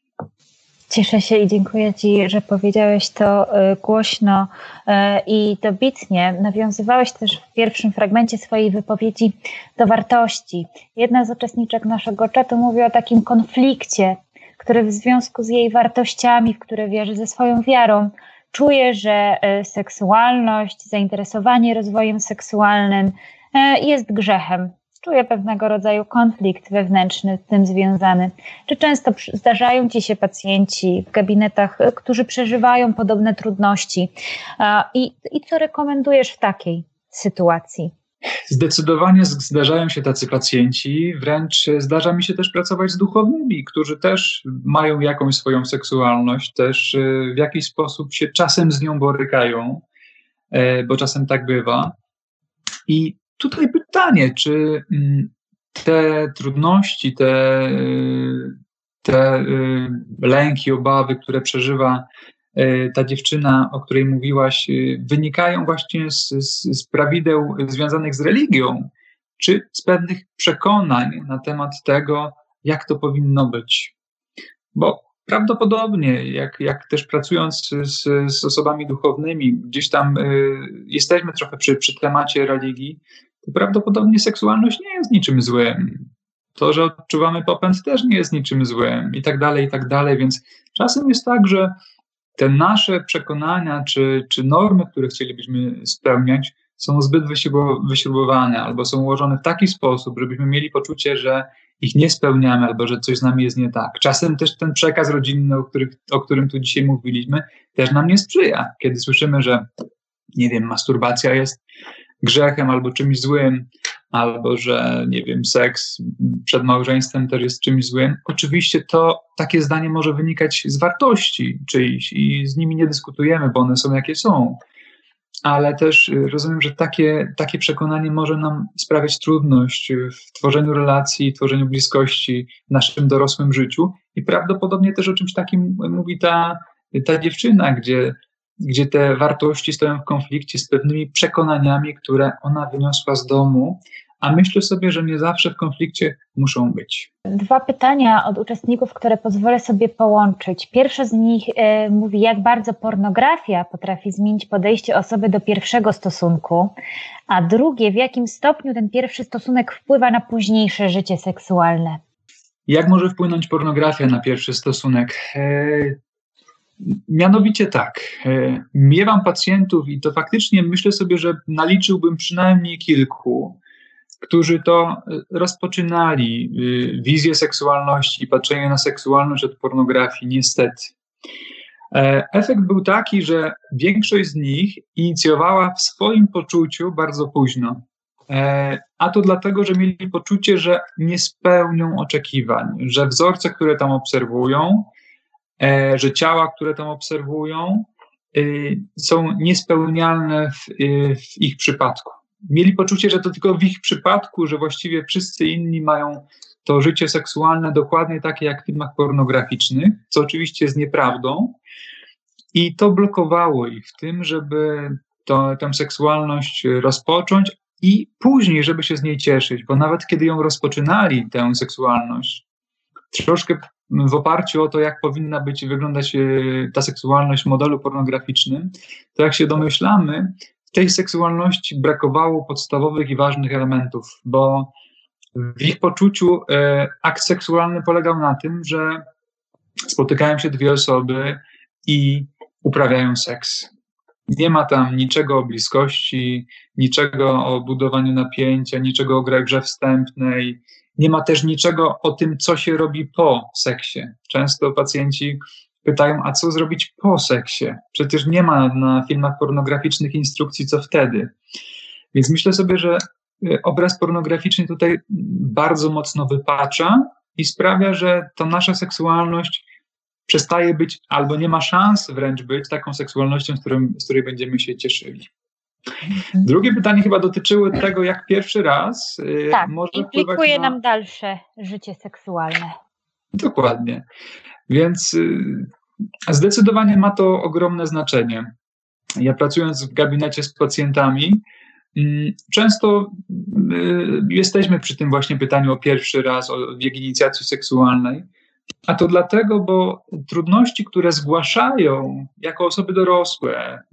Cieszę się i dziękuję Ci, że powiedziałeś to e, głośno e, i dobitnie. Nawiązywałeś też w pierwszym fragmencie swojej wypowiedzi do wartości. Jedna z uczestniczek naszego czatu mówi o takim konflikcie, który w związku z jej wartościami, w które wierzy ze swoją wiarą, czuje, że e, seksualność, zainteresowanie rozwojem seksualnym jest grzechem, czuje pewnego rodzaju konflikt wewnętrzny z tym związany. Czy często zdarzają ci się pacjenci w gabinetach, e, którzy przeżywają podobne trudności? I, i co rekomendujesz w takiej sytuacji? Zdecydowanie zdarzają się tacy pacjenci, wręcz zdarza mi się też pracować z duchownymi, którzy też mają jakąś swoją seksualność, też e, w jakiś sposób się czasem z nią borykają, e, bo czasem tak bywa. I Tutaj pytanie, czy mm, te trudności, te, te y, lęki, obawy, które przeżywa y, ta dziewczyna, o której mówiłaś, y, wynikają właśnie z, z, z prawideł związanych z religią, czy z pewnych przekonań na temat tego, jak to powinno być. Bo prawdopodobnie, jak, jak też pracując z, z osobami duchownymi, gdzieś tam y, jesteśmy trochę przy, przy temacie religii, to prawdopodobnie seksualność nie jest niczym złym. To, że odczuwamy popęd też nie jest niczym złym i tak dalej, i tak dalej. Więc czasem jest tak, że te nasze przekonania czy, czy normy, które chcielibyśmy spełniać, są zbyt wyśrubowane albo są ułożone w taki sposób, żebyśmy mieli poczucie, że ich nie spełniamy albo że coś z nami jest nie tak. Czasem też ten przekaz rodzinny, o, których, o którym tu dzisiaj mówiliśmy, też nam nie sprzyja. Kiedy słyszymy, że nie wiem, masturbacja jest grzechem albo czymś złym, albo że, nie wiem, seks przed małżeństwem też jest czymś złym. Oczywiście to takie zdanie może wynikać z wartości czyjś i z nimi nie dyskutujemy, bo one są jakie są. Ale też rozumiem, że takie, takie przekonanie może nam sprawiać trudność w tworzeniu relacji, tworzeniu bliskości w naszym dorosłym życiu. I prawdopodobnie też o czymś takim mówi ta, ta dziewczyna, gdzie gdzie te wartości stoją w konflikcie z pewnymi przekonaniami, które ona wyniosła z domu, a myślę sobie, że nie zawsze w konflikcie muszą być. Dwa pytania od uczestników, które pozwolę sobie połączyć. Pierwsze z nich y, mówi, jak bardzo pornografia potrafi zmienić podejście osoby do pierwszego stosunku, a drugie, w jakim stopniu ten pierwszy stosunek wpływa na późniejsze życie seksualne. Jak może wpłynąć pornografia na pierwszy stosunek? E, Mianowicie tak, e, miewam pacjentów i to faktycznie myślę sobie, że naliczyłbym przynajmniej kilku, którzy to e, rozpoczynali e, wizję seksualności patrzenie na seksualność od pornografii, niestety. Efekt był taki, że większość z nich inicjowała w swoim poczuciu bardzo późno. A to dlatego, że mieli poczucie, że nie spełnią oczekiwań, że wzorce, które tam obserwują, E, że ciała, które tam obserwują, y, są niespełnialne w, y, w ich przypadku. Mieli poczucie, że to tylko w ich przypadku, że właściwie wszyscy inni mają to życie seksualne dokładnie takie jak w filmach pornograficznych, co oczywiście jest nieprawdą. I to blokowało ich w tym, żeby to, tę seksualność rozpocząć i później, żeby się z niej cieszyć, bo nawet kiedy ją rozpoczynali, tę seksualność, troszkę w oparciu o to, jak powinna być wyglądać e, ta seksualność w modelu pornograficznym, to jak się domyślamy, tej seksualności brakowało podstawowych i ważnych elementów, bo w ich poczuciu e, akt seksualny polegał na tym, że spotykają się dwie osoby i uprawiają seks. Nie ma tam niczego o bliskości, niczego o budowaniu napięcia, niczego o grze wstępnej, nie ma też niczego o tym, co się robi po seksie. Często pacjenci pytają, a co zrobić po seksie? Przecież nie ma na filmach pornograficznych instrukcji, co wtedy. Więc myślę sobie, że y, obraz pornograficzny tutaj bardzo mocno wypacza i sprawia, że to nasza seksualność przestaje być albo nie ma szans wręcz być taką seksualnością, z, którym, z której będziemy się cieszyli. Mhm. Drugie pytanie chyba dotyczyło tego, jak pierwszy raz y, tak, może implikuje na... nam dalsze życie seksualne. Dokładnie. Więc y, zdecydowanie ma to ogromne znaczenie. Ja pracując w gabinecie z pacjentami, mm, często y, jesteśmy przy tym właśnie pytaniu o pierwszy raz, o wiek inicjacji seksualnej. A to dlatego, bo trudności, które zgłaszają jako osoby dorosłe,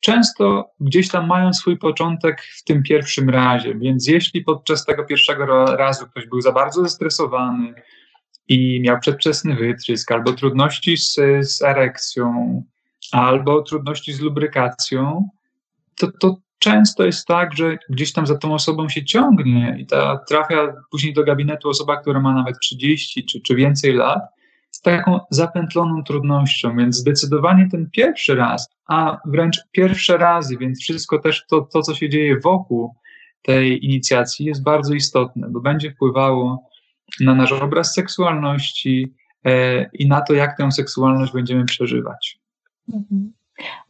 często gdzieś tam mają swój początek w tym pierwszym razie. Więc jeśli podczas tego pierwszego razu ktoś był za bardzo zestresowany i miał przedwczesny wytrysk, albo trudności z, z erekcją, albo trudności z lubrykacją, to, to często jest tak, że gdzieś tam za tą osobą się ciągnie i ta trafia później do gabinetu osoba, która ma nawet 30 czy, czy więcej lat z taką zapętloną trudnością, więc zdecydowanie ten pierwszy raz, a wręcz pierwsze razy, więc wszystko też to, to co się dzieje wokół tej inicjacji jest bardzo istotne, bo będzie wpływało na nasz obraz seksualności e, i na to, jak tę seksualność będziemy przeżywać. Mhm.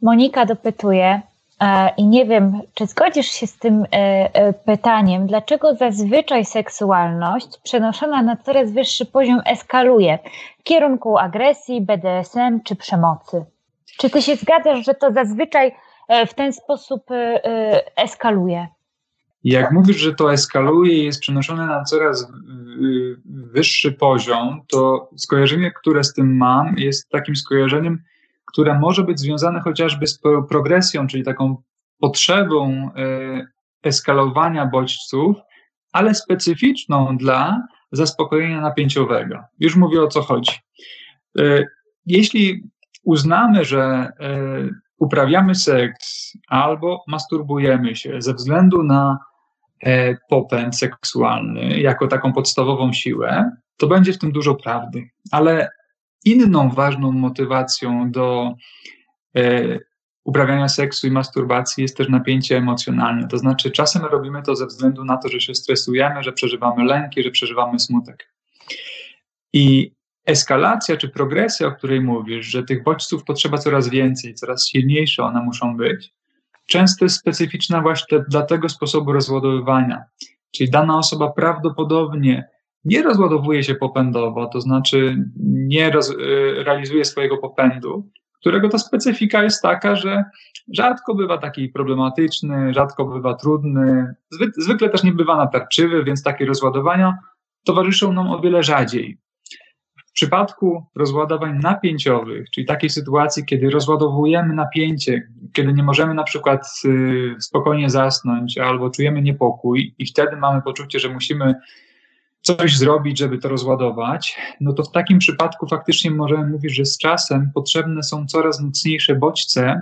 Monika dopytuje, E, I nie wiem, czy zgodzisz się z tym e, pytaniem, dlaczego zazwyczaj seksualność przenoszona na coraz wyższy poziom eskaluje w kierunku agresji, BDSM czy przemocy? Czy ty się zgadzasz, że to zazwyczaj w ten sposób eskaluje? Jak mówisz, że to eskaluje i jest przenoszone na coraz wyższy poziom, to skojarzenie, które z tym mam, jest takim skojarzeniem, które może być związane chociażby z progresją, czyli taką potrzebą e, eskalowania bodźców, ale specyficzną dla zaspokojenia napięciowego. Już mówię o co chodzi. E, jeśli uznamy, że e, uprawiamy seks albo masturbujemy się ze względu na popęd seksualny jako taką podstawową siłę, to będzie w tym dużo prawdy. Ale Inną ważną motywacją do e, uprawiania seksu i masturbacji jest też napięcie emocjonalne. To znaczy, czasem robimy to ze względu na to, że się stresujemy, że przeżywamy lęki, że przeżywamy smutek. I eskalacja czy progresja, o której mówisz, że tych bodźców potrzeba coraz więcej, coraz silniejsze one muszą być, często jest specyficzna właśnie dla tego sposobu rozładowywania. Czyli dana osoba prawdopodobnie nie rozładowuje się popędowo, to znaczy nie roz, y, realizuje swojego popędu, którego ta specyfika jest taka, że rzadko bywa taki problematyczny, rzadko bywa trudny, zwykle też nie bywa natarczywy, więc takie rozładowania towarzyszą nam o wiele rzadziej. W przypadku rozładowań napięciowych, czyli takiej sytuacji, kiedy rozładowujemy napięcie, kiedy nie możemy na przykład y, spokojnie zasnąć albo czujemy niepokój i wtedy mamy poczucie, że musimy coś zrobić, żeby to rozładować, no to w takim przypadku faktycznie możemy mówić, że z czasem potrzebne są coraz mocniejsze bodźce,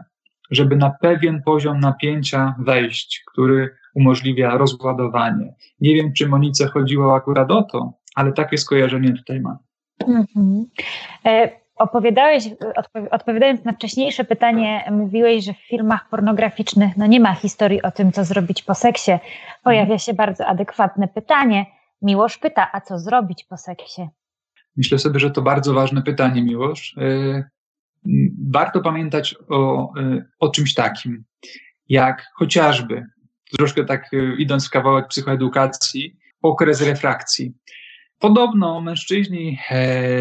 żeby na pewien poziom napięcia wejść, który umożliwia rozładowanie. Nie wiem, czy Monice chodziło akurat o to, ale takie skojarzenie tutaj mam. Mhm. E, opowiadałeś, odpowiadając na wcześniejsze pytanie, mówiłeś, że w filmach pornograficznych no nie ma historii o tym, co zrobić po seksie. Pojawia się bardzo adekwatne pytanie – Miłosz pyta, a co zrobić po seksie? Myślę sobie, że to bardzo ważne pytanie, Miłosz. E, warto pamiętać o, e, o czymś takim, jak chociażby, troszkę tak idąc w kawałek psychoedukacji, okres refrakcji. Podobno mężczyźni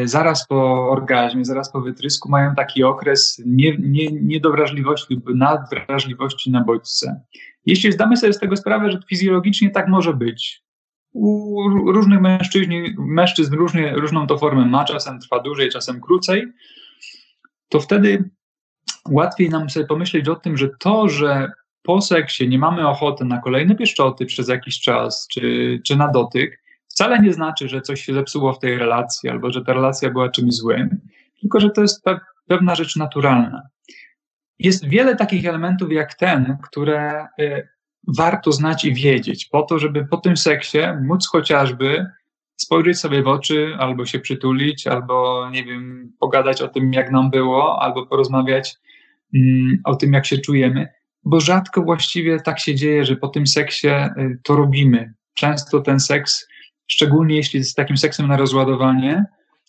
zaraz po orgazmie, zaraz po wytrysku mają taki okres nie, nie, lub nadwrażliwości na bodźce. Jeśli zdamy sobie z tego sprawę, że fizjologicznie tak może być, u różnych mężczyzn, mężczyzn różnie, różną to formę ma, czasem trwa dłużej, czasem krócej, to wtedy łatwiej nam sobie pomyśleć o tym, że to, że po seksie nie mamy ochoty na kolejne pieszczoty przez jakiś czas, czy, czy na dotyk, wcale nie znaczy, że coś się zepsuło w tej relacji, albo że ta relacja była czymś złym, tylko że to jest pe pewna rzecz naturalna. Jest wiele takich elementów jak ten, które y, warto znać i wiedzieć, po to, żeby po tym seksie móc chociażby spojrzeć sobie w oczy, albo się przytulić, albo nie wiem, pogadać o tym, jak nam było, albo porozmawiać mm, o tym, jak się czujemy, bo rzadko właściwie tak się dzieje, że po tym seksie y, to robimy. Często ten seks, szczególnie jeśli jest takim seksem na rozładowanie,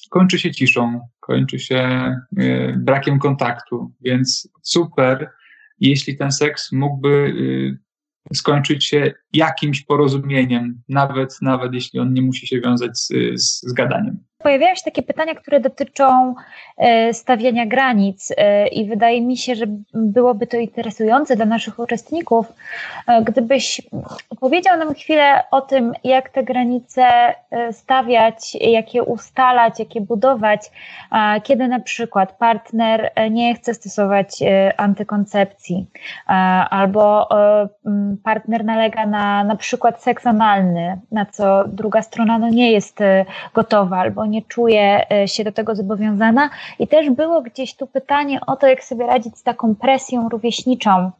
kończy się ciszą, kończy się brakiem kontaktu, więc super, jeśli ten seks mógłby skończyć się jakimś porozumieniem, nawet, nawet jeśli on nie musi się wiązać z, z, z gadaniem. Pojawiają się takie pytania, które dotyczą e, stawiania granic, e, i wydaje mi się, że byłoby to interesujące dla naszych uczestników, e, gdybyś powiedział nam chwilę o tym, jak te granice stawiać, jak je ustalać, jak je budować, kiedy na przykład partner nie chce stosować antykoncepcji, albo partner nalega na na przykład seks analny, na co druga strona no nie jest gotowa, albo nie czuje e, się do tego zobowiązana. I też było gdzieś tu pytanie o to, jak sobie radzić z taką presją rówieśniczą,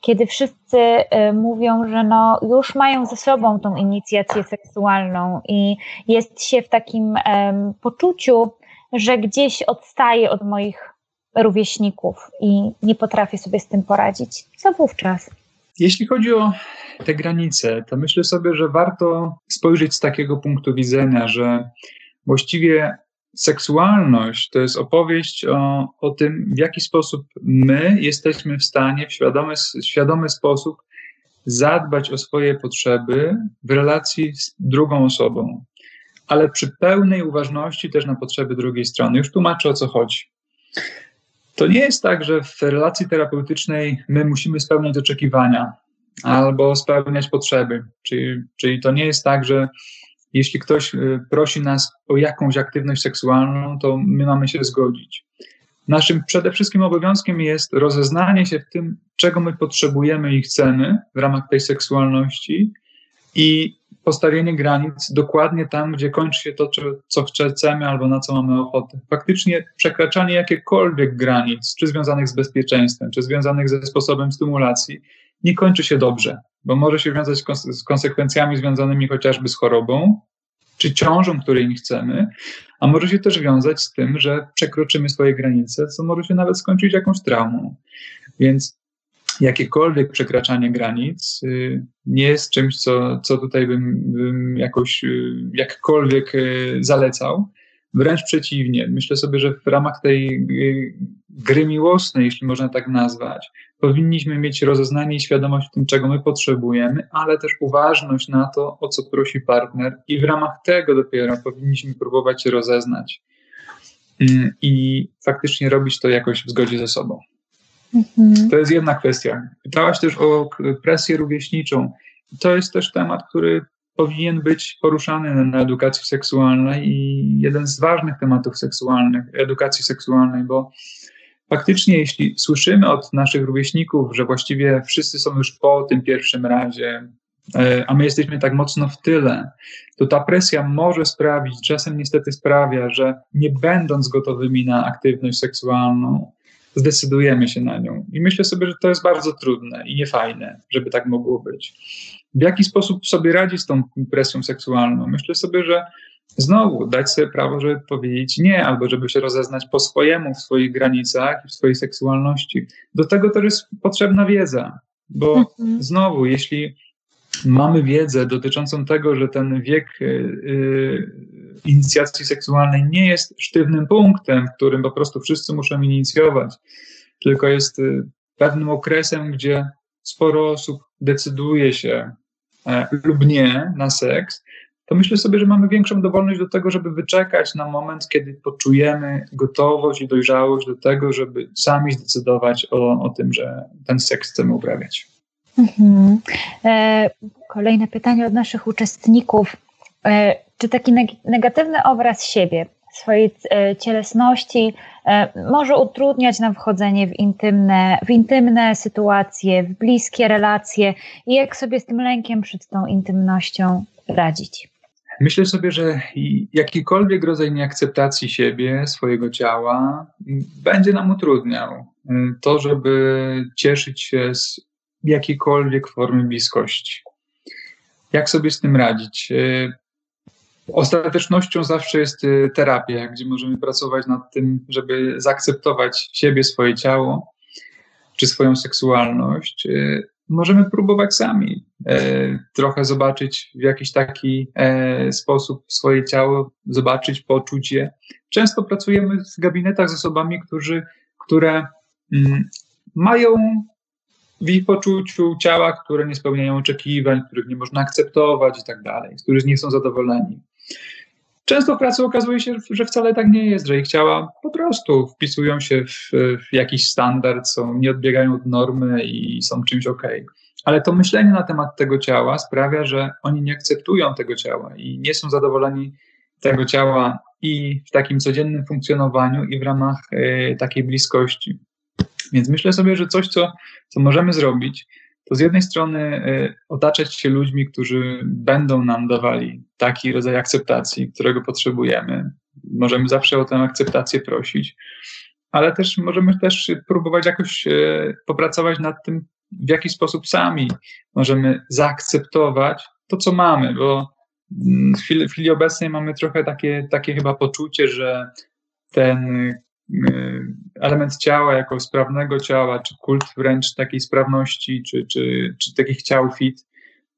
kiedy wszyscy e, mówią, że no już mają ze sobą tą inicjację seksualną i jest się w takim um, poczuciu, że gdzieś odstaje od moich rówieśników i nie potrafię sobie z tym poradzić. Co wówczas? Jeśli chodzi o te granice, to myślę sobie, że warto spojrzeć z takiego punktu widzenia, że Właściwie seksualność to jest opowieść o, o tym, w jaki sposób my jesteśmy w stanie w świadomy, świadomy sposób zadbać o swoje potrzeby w relacji z drugą osobą, ale przy pełnej uważności też na potrzeby drugiej strony. Już tłumaczę o co chodzi. To nie jest tak, że w relacji terapeutycznej my musimy spełniać oczekiwania albo spełniać potrzeby. Czyli, czyli to nie jest tak, że jeśli ktoś y, prosi nas o jakąś aktywność seksualną, to my mamy się zgodzić. Naszym przede wszystkim obowiązkiem jest rozeznanie się w tym, czego my potrzebujemy i chcemy w ramach tej seksualności i postawienie granic dokładnie tam, gdzie kończy się to, co chcemy albo na co mamy ochotę. Faktycznie przekraczanie jakichkolwiek granic, czy związanych z bezpieczeństwem, czy związanych ze sposobem stymulacji, nie kończy się dobrze bo może się wiązać z konsekwencjami związanymi chociażby z chorobą, czy ciążą, której nie chcemy, a może się też wiązać z tym, że przekroczymy swoje granice, co może się nawet skończyć jakąś traumą. Więc jakiekolwiek przekraczanie granic y, nie jest czymś, co, co tutaj bym, bym jakoś y, jakkolwiek y, zalecał. Wręcz przeciwnie. Myślę sobie, że w ramach tej gry miłosnej, jeśli można tak nazwać, powinniśmy mieć rozeznanie i świadomość tym, czego my potrzebujemy, ale też uważność na to, o co prosi partner, i w ramach tego dopiero powinniśmy próbować się rozeznać mm, i faktycznie robić to jakoś w zgodzie ze sobą. Mhm. To jest jedna kwestia. Pytałaś też o presję rówieśniczą. To jest też temat, który powinien być poruszany na edukacji seksualnej i jeden z ważnych tematów seksualnych, edukacji seksualnej, bo faktycznie, jeśli słyszymy od naszych rówieśników, że właściwie wszyscy są już po tym pierwszym razie, e, a my jesteśmy tak mocno w tyle, to ta presja może sprawić, czasem niestety sprawia, że nie będąc gotowymi na aktywność seksualną, zdecydujemy się na nią. I myślę sobie, że to jest bardzo trudne i niefajne, żeby tak mogło być. W jaki sposób sobie radzić z tą presją seksualną? Myślę sobie, że znowu dać sobie prawo, żeby powiedzieć nie, albo żeby się rozeznać po swojemu w swoich granicach, w swojej seksualności. Do tego też jest potrzebna wiedza, bo mhm. znowu, jeśli mamy wiedzę dotyczącą tego, że ten wiek y, y, inicjacji seksualnej nie jest sztywnym punktem, w którym po prostu wszyscy muszą inicjować, tylko jest y, pewnym okresem, gdzie sporo osób decyduje się e, lub nie na seks, to myślę sobie, że mamy większą dowolność do tego, żeby wyczekać na moment, kiedy poczujemy gotowość i dojrzałość do tego, żeby sami zdecydować o, o tym, że ten seks chcemy uprawiać. Mhm. E, kolejne pytanie od naszych uczestników. E, czy taki negatywny obraz siebie, swojej e, cielesności może utrudniać nam wchodzenie w intymne, w intymne sytuacje, w bliskie relacje i jak sobie z tym lękiem przed tą intymnością radzić? Myślę sobie, że jakikolwiek rodzaj nieakceptacji siebie, swojego ciała będzie nam utrudniał to, żeby cieszyć się z jakiejkolwiek formy bliskości. Jak sobie z tym radzić? E, ostatecznością zawsze jest e, terapia, gdzie możemy pracować nad tym, żeby zaakceptować siebie, swoje ciało czy swoją seksualność. Możemy próbować sami e, trochę zobaczyć w jakiś taki e, sposób swoje ciało, zobaczyć, poczuć je. Często pracujemy w gabinetach z osobami, którzy, które mm, mają w ich poczuciu ciała, które nie spełniają oczekiwań, których nie można akceptować i tak dalej, z nie są zadowoleni. Często w pracy okazuje się, że wcale tak nie jest, że ich ciała po prostu wpisują się w, w jakiś standard, są, nie odbiegają od normy i są czymś ok. Ale to myślenie na temat tego ciała sprawia, że oni nie akceptują tego ciała i nie są zadowoleni tego ciała i w takim codziennym funkcjonowaniu, i w ramach y, takiej bliskości. Więc myślę sobie, że coś, co, co możemy zrobić, to z jednej strony y, otaczać się ludźmi, którzy będą nam dawali taki rodzaj akceptacji, którego potrzebujemy. Możemy zawsze o tę akceptację prosić, ale też możemy też próbować jakoś y, popracować nad tym, w jaki sposób sami możemy zaakceptować to, co mamy, bo mm, w chwili, w chwili obecnej mamy trochę takie, takie chyba poczucie, że ten element ciała jako sprawnego ciała, czy kult wręcz takiej sprawności, czy, czy, czy takich ciał fit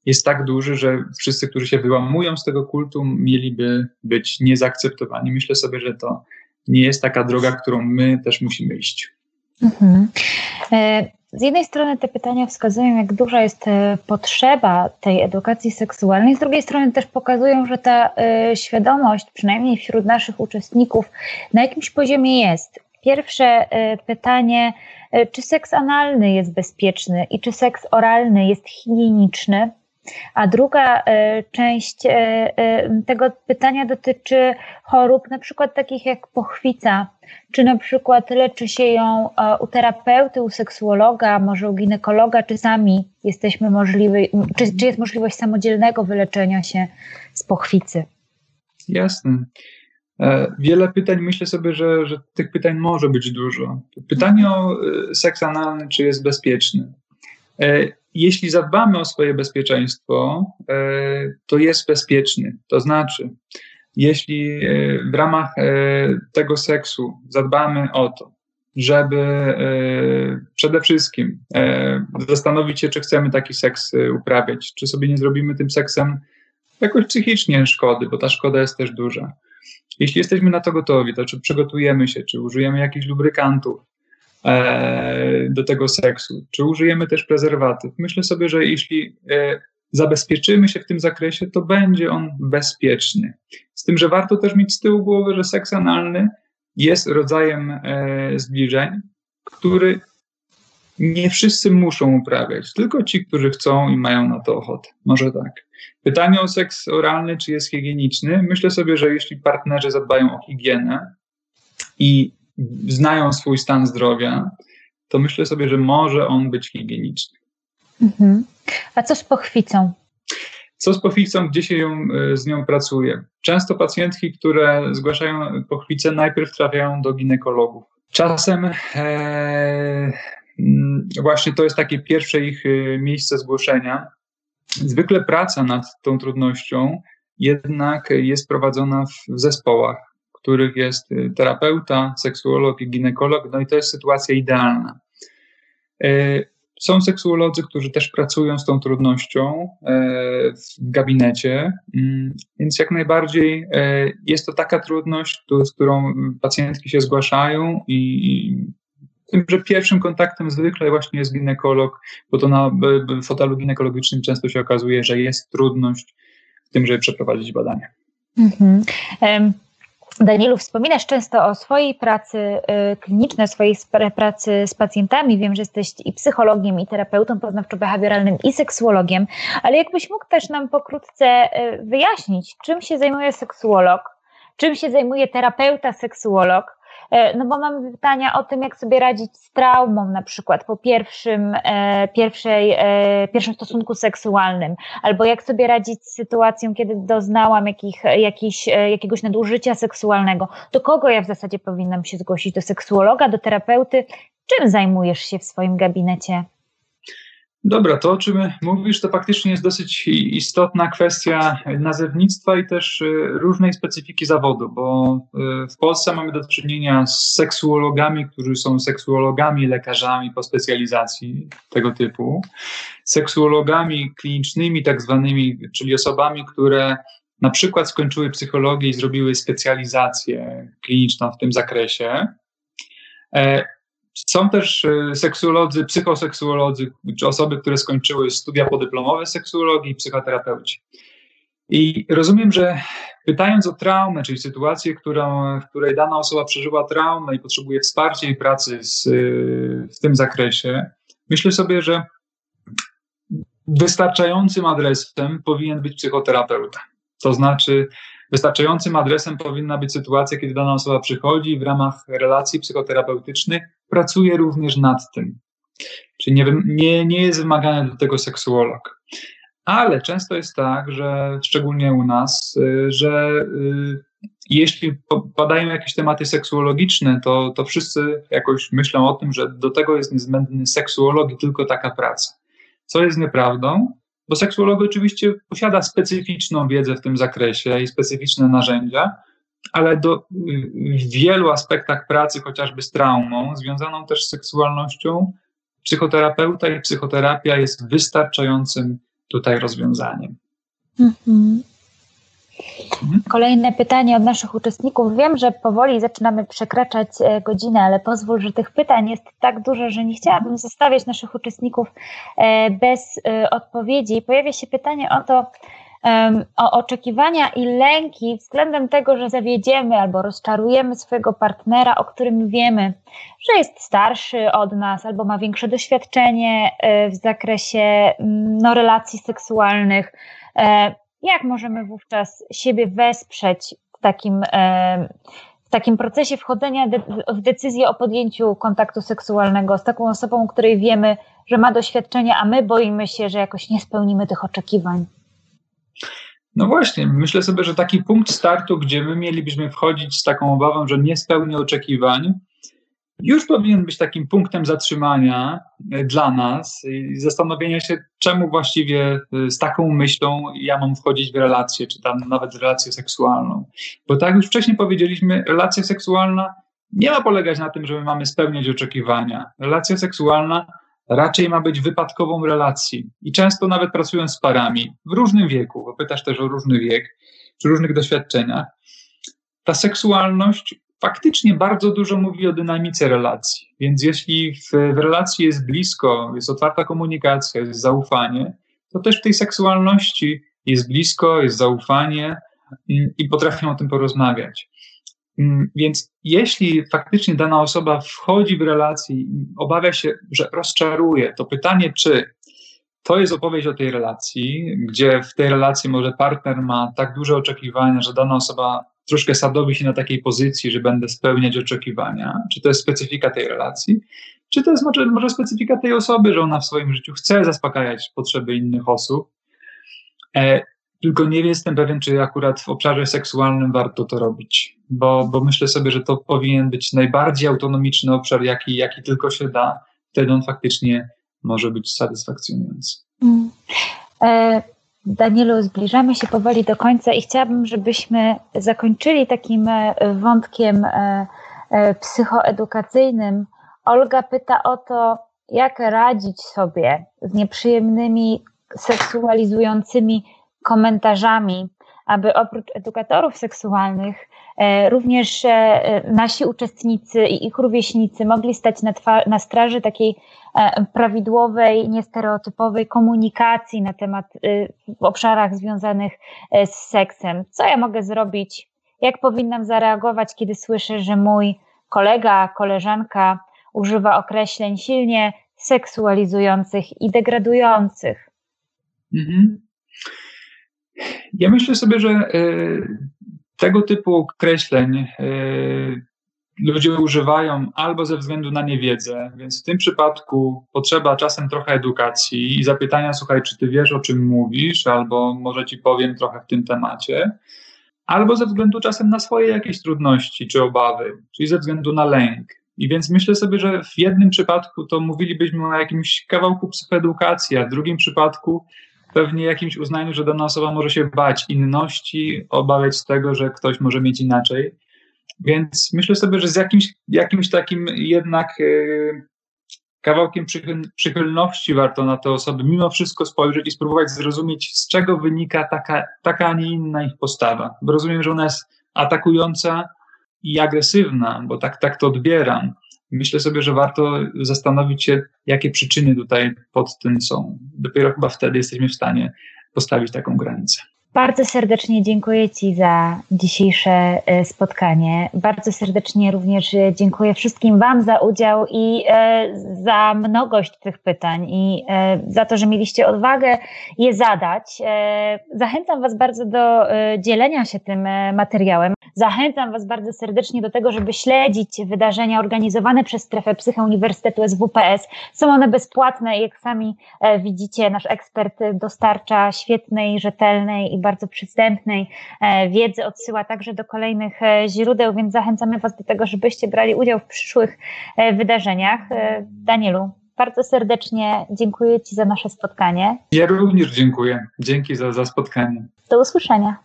jest tak duży, że wszyscy, którzy się wyłamują z tego kultu, mieliby być niezaakceptowani. Myślę sobie, że to nie jest taka droga, którą my też musimy iść. Mhm. Z jednej strony te pytania wskazują, jak duża jest e, potrzeba tej edukacji seksualnej, z drugiej strony też pokazują, że ta e, świadomość, przynajmniej wśród naszych uczestników, na jakimś poziomie jest. Pierwsze e, pytanie, czy seks analny jest bezpieczny i czy seks oralny jest higieniczny? A druga część tego pytania dotyczy chorób, na przykład takich jak pochwica, czy na przykład leczy się ją e, u terapeuty, u seksuologa, może u ginekologa, czy sami jesteśmy możliwi, czy, czy jest możliwość samodzielnego wyleczenia się z pochwicy? Jasne. E, wiele pytań, myślę sobie, że, że tych pytań może być dużo. Pytanie o e, seks analny, czy jest bezpieczny. Jeśli zadbamy o swoje bezpieczeństwo, to jest bezpieczny. To znaczy, jeśli e, w ramach e, tego seksu zadbamy o to, żeby e, przede wszystkim zastanowić się, czy chcemy taki seks uprawiać, czy sobie nie zrobimy tym seksem jakoś psychicznie szkody, bo ta szkoda jest też duża. Jeśli jesteśmy na to gotowi, to czy przygotujemy się, czy użyjemy jakichś lubrykantów do tego seksu, czy użyjemy też prezerwatyw. Myślę sobie, że jeśli zabezpieczymy się w tym zakresie, to będzie on bezpieczny. Z tym, że warto też mieć z tyłu głowy, że seks analny jest rodzajem e, zbliżeń, który nie wszyscy muszą uprawiać, tylko ci, którzy chcą i mają na to ochotę. Może tak. Pytanie o seks oralny, czy jest higieniczny? Myślę sobie, że jeśli partnerzy zadbają o higienę i znają swój stan zdrowia, to myślę sobie, że może on być higieniczny. Mhm. A co z pochwicą? Co z pochwicą, gdzie się ją, e, z nią pracuje? Często pacjentki, które zgłaszają pochwicę, najpierw trafiają do ginekologów. Czasem e, mm, właśnie to jest takie pierwsze ich e, miejsce zgłoszenia. Zwykle praca nad tą trudnością jednak jest prowadzona w zespołach, których jest e, terapeuta, seksuolog i ginekolog, no i to jest sytuacja idealna. Są seksuolodzy, którzy też pracują z tą trudnością e, w gabinecie, mm, więc jak najbardziej jest to taka trudność, z którą pacjentki się zgłaszają i tym, że pierwszym kontaktem zwykle właśnie jest ginekolog, bo to na fotelu ginekologicznym często się okazuje, że jest trudność w tym, żeby przeprowadzić badanie. Mhm. Danielu, wspominasz często o swojej pracy y, klinicznej, swojej pracy z pacjentami. Wiem, że jesteś i psychologiem, i terapeutą poznawczo-behawioralnym, i seksuologiem, ale jakbyś mógł też nam pokrótce y, wyjaśnić, czym się zajmuje seksuolog, czym się zajmuje terapeuta seksuolog, no bo mamy pytania o tym, jak sobie radzić z traumą na przykład po pierwszym, e, pierwszej, e, pierwszym stosunku seksualnym, albo jak sobie radzić z sytuacją, kiedy doznałam jakich, jakiś, jakiegoś nadużycia seksualnego. Do kogo ja w zasadzie powinnam się zgłosić? Do seksuologa, do terapeuty? Czym zajmujesz się w swoim gabinecie? Dobra, to o czym mówisz, to faktycznie jest dosyć istotna kwestia nazewnictwa i też y, różnej specyfiki zawodu, bo y, w Polsce mamy do czynienia z seksuologami, którzy są seksuologami, lekarzami po specjalizacji tego typu, seksuologami klinicznymi, tak zwanymi, czyli osobami, które na przykład skończyły psychologię i zrobiły specjalizację kliniczną w tym zakresie. E, są też e, seksuolodzy, psychoseksuolodzy, czy osoby, które skończyły studia podyplomowe seksuologii i psychoterapeuci. I rozumiem, że pytając o traumę, czyli sytuację, którą, w której dana osoba przeżyła traumę i potrzebuje wsparcia i pracy z, w tym zakresie, myślę sobie, że wystarczającym adresem powinien być psychoterapeuta. To znaczy, wystarczającym adresem powinna być sytuacja, kiedy dana osoba przychodzi i w ramach relacji psychoterapeutycznych pracuje również nad tym. Czyli nie, nie, nie jest wymagany do tego seksuolog. Ale często jest tak, że szczególnie u nas, y, że y, jeśli padają jakieś tematy seksuologiczne, to, to wszyscy jakoś myślą o tym, że do tego jest niezbędny seksuolog i tylko taka praca. Co jest nieprawdą, bo seksuolog oczywiście posiada specyficzną wiedzę w tym zakresie i specyficzne narzędzia, ale do, w wielu aspektach pracy, chociażby z traumą, związaną też z seksualnością, psychoterapeuta i psychoterapia jest wystarczającym tutaj rozwiązaniem. Mhm. Mhm. Kolejne pytanie od naszych uczestników. Wiem, że powoli zaczynamy przekraczać e, godzinę, ale pozwól, że tych pytań jest tak dużo, że nie chciałabym zostawiać naszych uczestników e, bez e, odpowiedzi. Pojawia się pytanie o to, o oczekiwania i lęki względem tego, że zawiedziemy albo rozczarujemy swojego partnera, o którym wiemy, że jest starszy od nas albo ma większe doświadczenie w zakresie mm, no, relacji seksualnych jak możemy wówczas siebie wesprzeć w takim, w takim procesie wchodzenia w decyzję o podjęciu kontaktu seksualnego z taką osobą, której wiemy, że ma doświadczenie, a my boimy się, że jakoś nie spełnimy tych oczekiwań? No właśnie, myślę sobie, że taki punkt startu, gdzie my mielibyśmy wchodzić z taką obawą, że nie spełni oczekiwań, już powinien być takim punktem zatrzymania e, dla nas i zastanowienia się, czemu właściwie e, z taką myślą ja mam wchodzić w relację, czy tam nawet w relację seksualną. Bo tak jak już wcześniej powiedzieliśmy, relacja seksualna nie ma polegać na tym, że my mamy spełniać oczekiwania. Relacja seksualna raczej ma być wypadkową relacji. I często nawet pracując z parami w różnym wieku, bo pytasz też o różny wiek, czy różnych doświadczeniach, ta seksualność faktycznie bardzo dużo mówi o dynamice relacji. Więc jeśli w, w relacji jest blisko, jest otwarta komunikacja, jest zaufanie, to też w tej seksualności jest blisko, jest zaufanie mm, i potrafią o tym porozmawiać. Mm, więc jeśli faktycznie dana osoba wchodzi w relację i obawia się, że rozczaruje, to pytanie, czy to jest opowieść o tej relacji, gdzie w tej relacji może partner ma tak duże oczekiwania, że dana osoba troszkę sadowi się na takiej pozycji, że będę spełniać oczekiwania, czy to jest specyfika tej relacji, czy to jest może, może specyfika tej osoby, że ona w swoim życiu chce zaspokajać potrzeby innych osób, e, tylko nie jestem pewien, czy akurat w obszarze seksualnym warto to robić, bo, bo myślę sobie, że to powinien być najbardziej autonomiczny obszar, jaki, jaki tylko się da, wtedy on faktycznie może być satysfakcjonujący. Mm. E Danielu, zbliżamy się powoli do końca i chciałabym, żebyśmy zakończyli takim e, wątkiem e, e, psychoedukacyjnym. Olga pyta o to, jak radzić sobie z nieprzyjemnymi, seksualizującymi komentarzami, aby oprócz edukatorów seksualnych również nasi uczestnicy i ich rówieśnicy mogli stać na, na straży takiej E, prawidłowej, niestereotypowej komunikacji na temat y, w obszarach związanych e, z seksem. Co ja mogę zrobić? Jak powinnam zareagować, kiedy słyszę, że mój kolega, koleżanka używa określeń silnie seksualizujących i degradujących? Mhm. Ja myślę sobie, że y, tego typu określeń y, ludzie używają albo ze względu na niewiedzę, więc w tym przypadku potrzeba czasem trochę edukacji i zapytania, słuchaj, czy ty wiesz, o czym mówisz, albo może ci powiem trochę w tym temacie, albo ze względu czasem na swoje jakieś trudności czy obawy, czyli ze względu na lęk. I więc myślę sobie, że w jednym przypadku to mówilibyśmy o jakimś kawałku psychoedukacji, a w drugim przypadku pewnie jakimś uznaniu, że dana osoba może się bać inności, obawiać tego, że ktoś może mieć inaczej. Więc myślę sobie, że z jakimś, jakimś takim jednak yy, kawałkiem przychyl, przychylności warto na te osoby mimo wszystko spojrzeć i spróbować zrozumieć, z czego wynika taka, taka a nie inna ich postawa. Bo rozumiem, że ona jest atakująca i agresywna, bo tak, tak to odbieram. Myślę sobie, że warto zastanowić się, jakie przyczyny tutaj pod tym są. Dopiero chyba wtedy jesteśmy w stanie postawić taką granicę. Bardzo serdecznie dziękuję Ci za dzisiejsze e, spotkanie. Bardzo serdecznie również e, dziękuję wszystkim Wam za udział i e, za mnogość tych pytań i za to, że mieliście odwagę je zadać. Zachęcam Was bardzo do dzielenia się tym materiałem. Zachęcam Was bardzo serdecznie do tego, żeby śledzić wydarzenia organizowane przez Strefę Psycha Uniwersytetu SWPS. Są one bezpłatne i jak sami widzicie, nasz ekspert dostarcza świetnej, rzetelnej i bardzo przystępnej e, wiedzy, odsyła także do kolejnych e, źródeł, więc zachęcamy Was do tego, żebyście brali udział w przyszłych e, wydarzeniach. Danielu, bardzo serdecznie dziękuję Ci za nasze spotkanie. Ja również dziękuję. Dzięki za, za spotkanie. Do usłyszenia.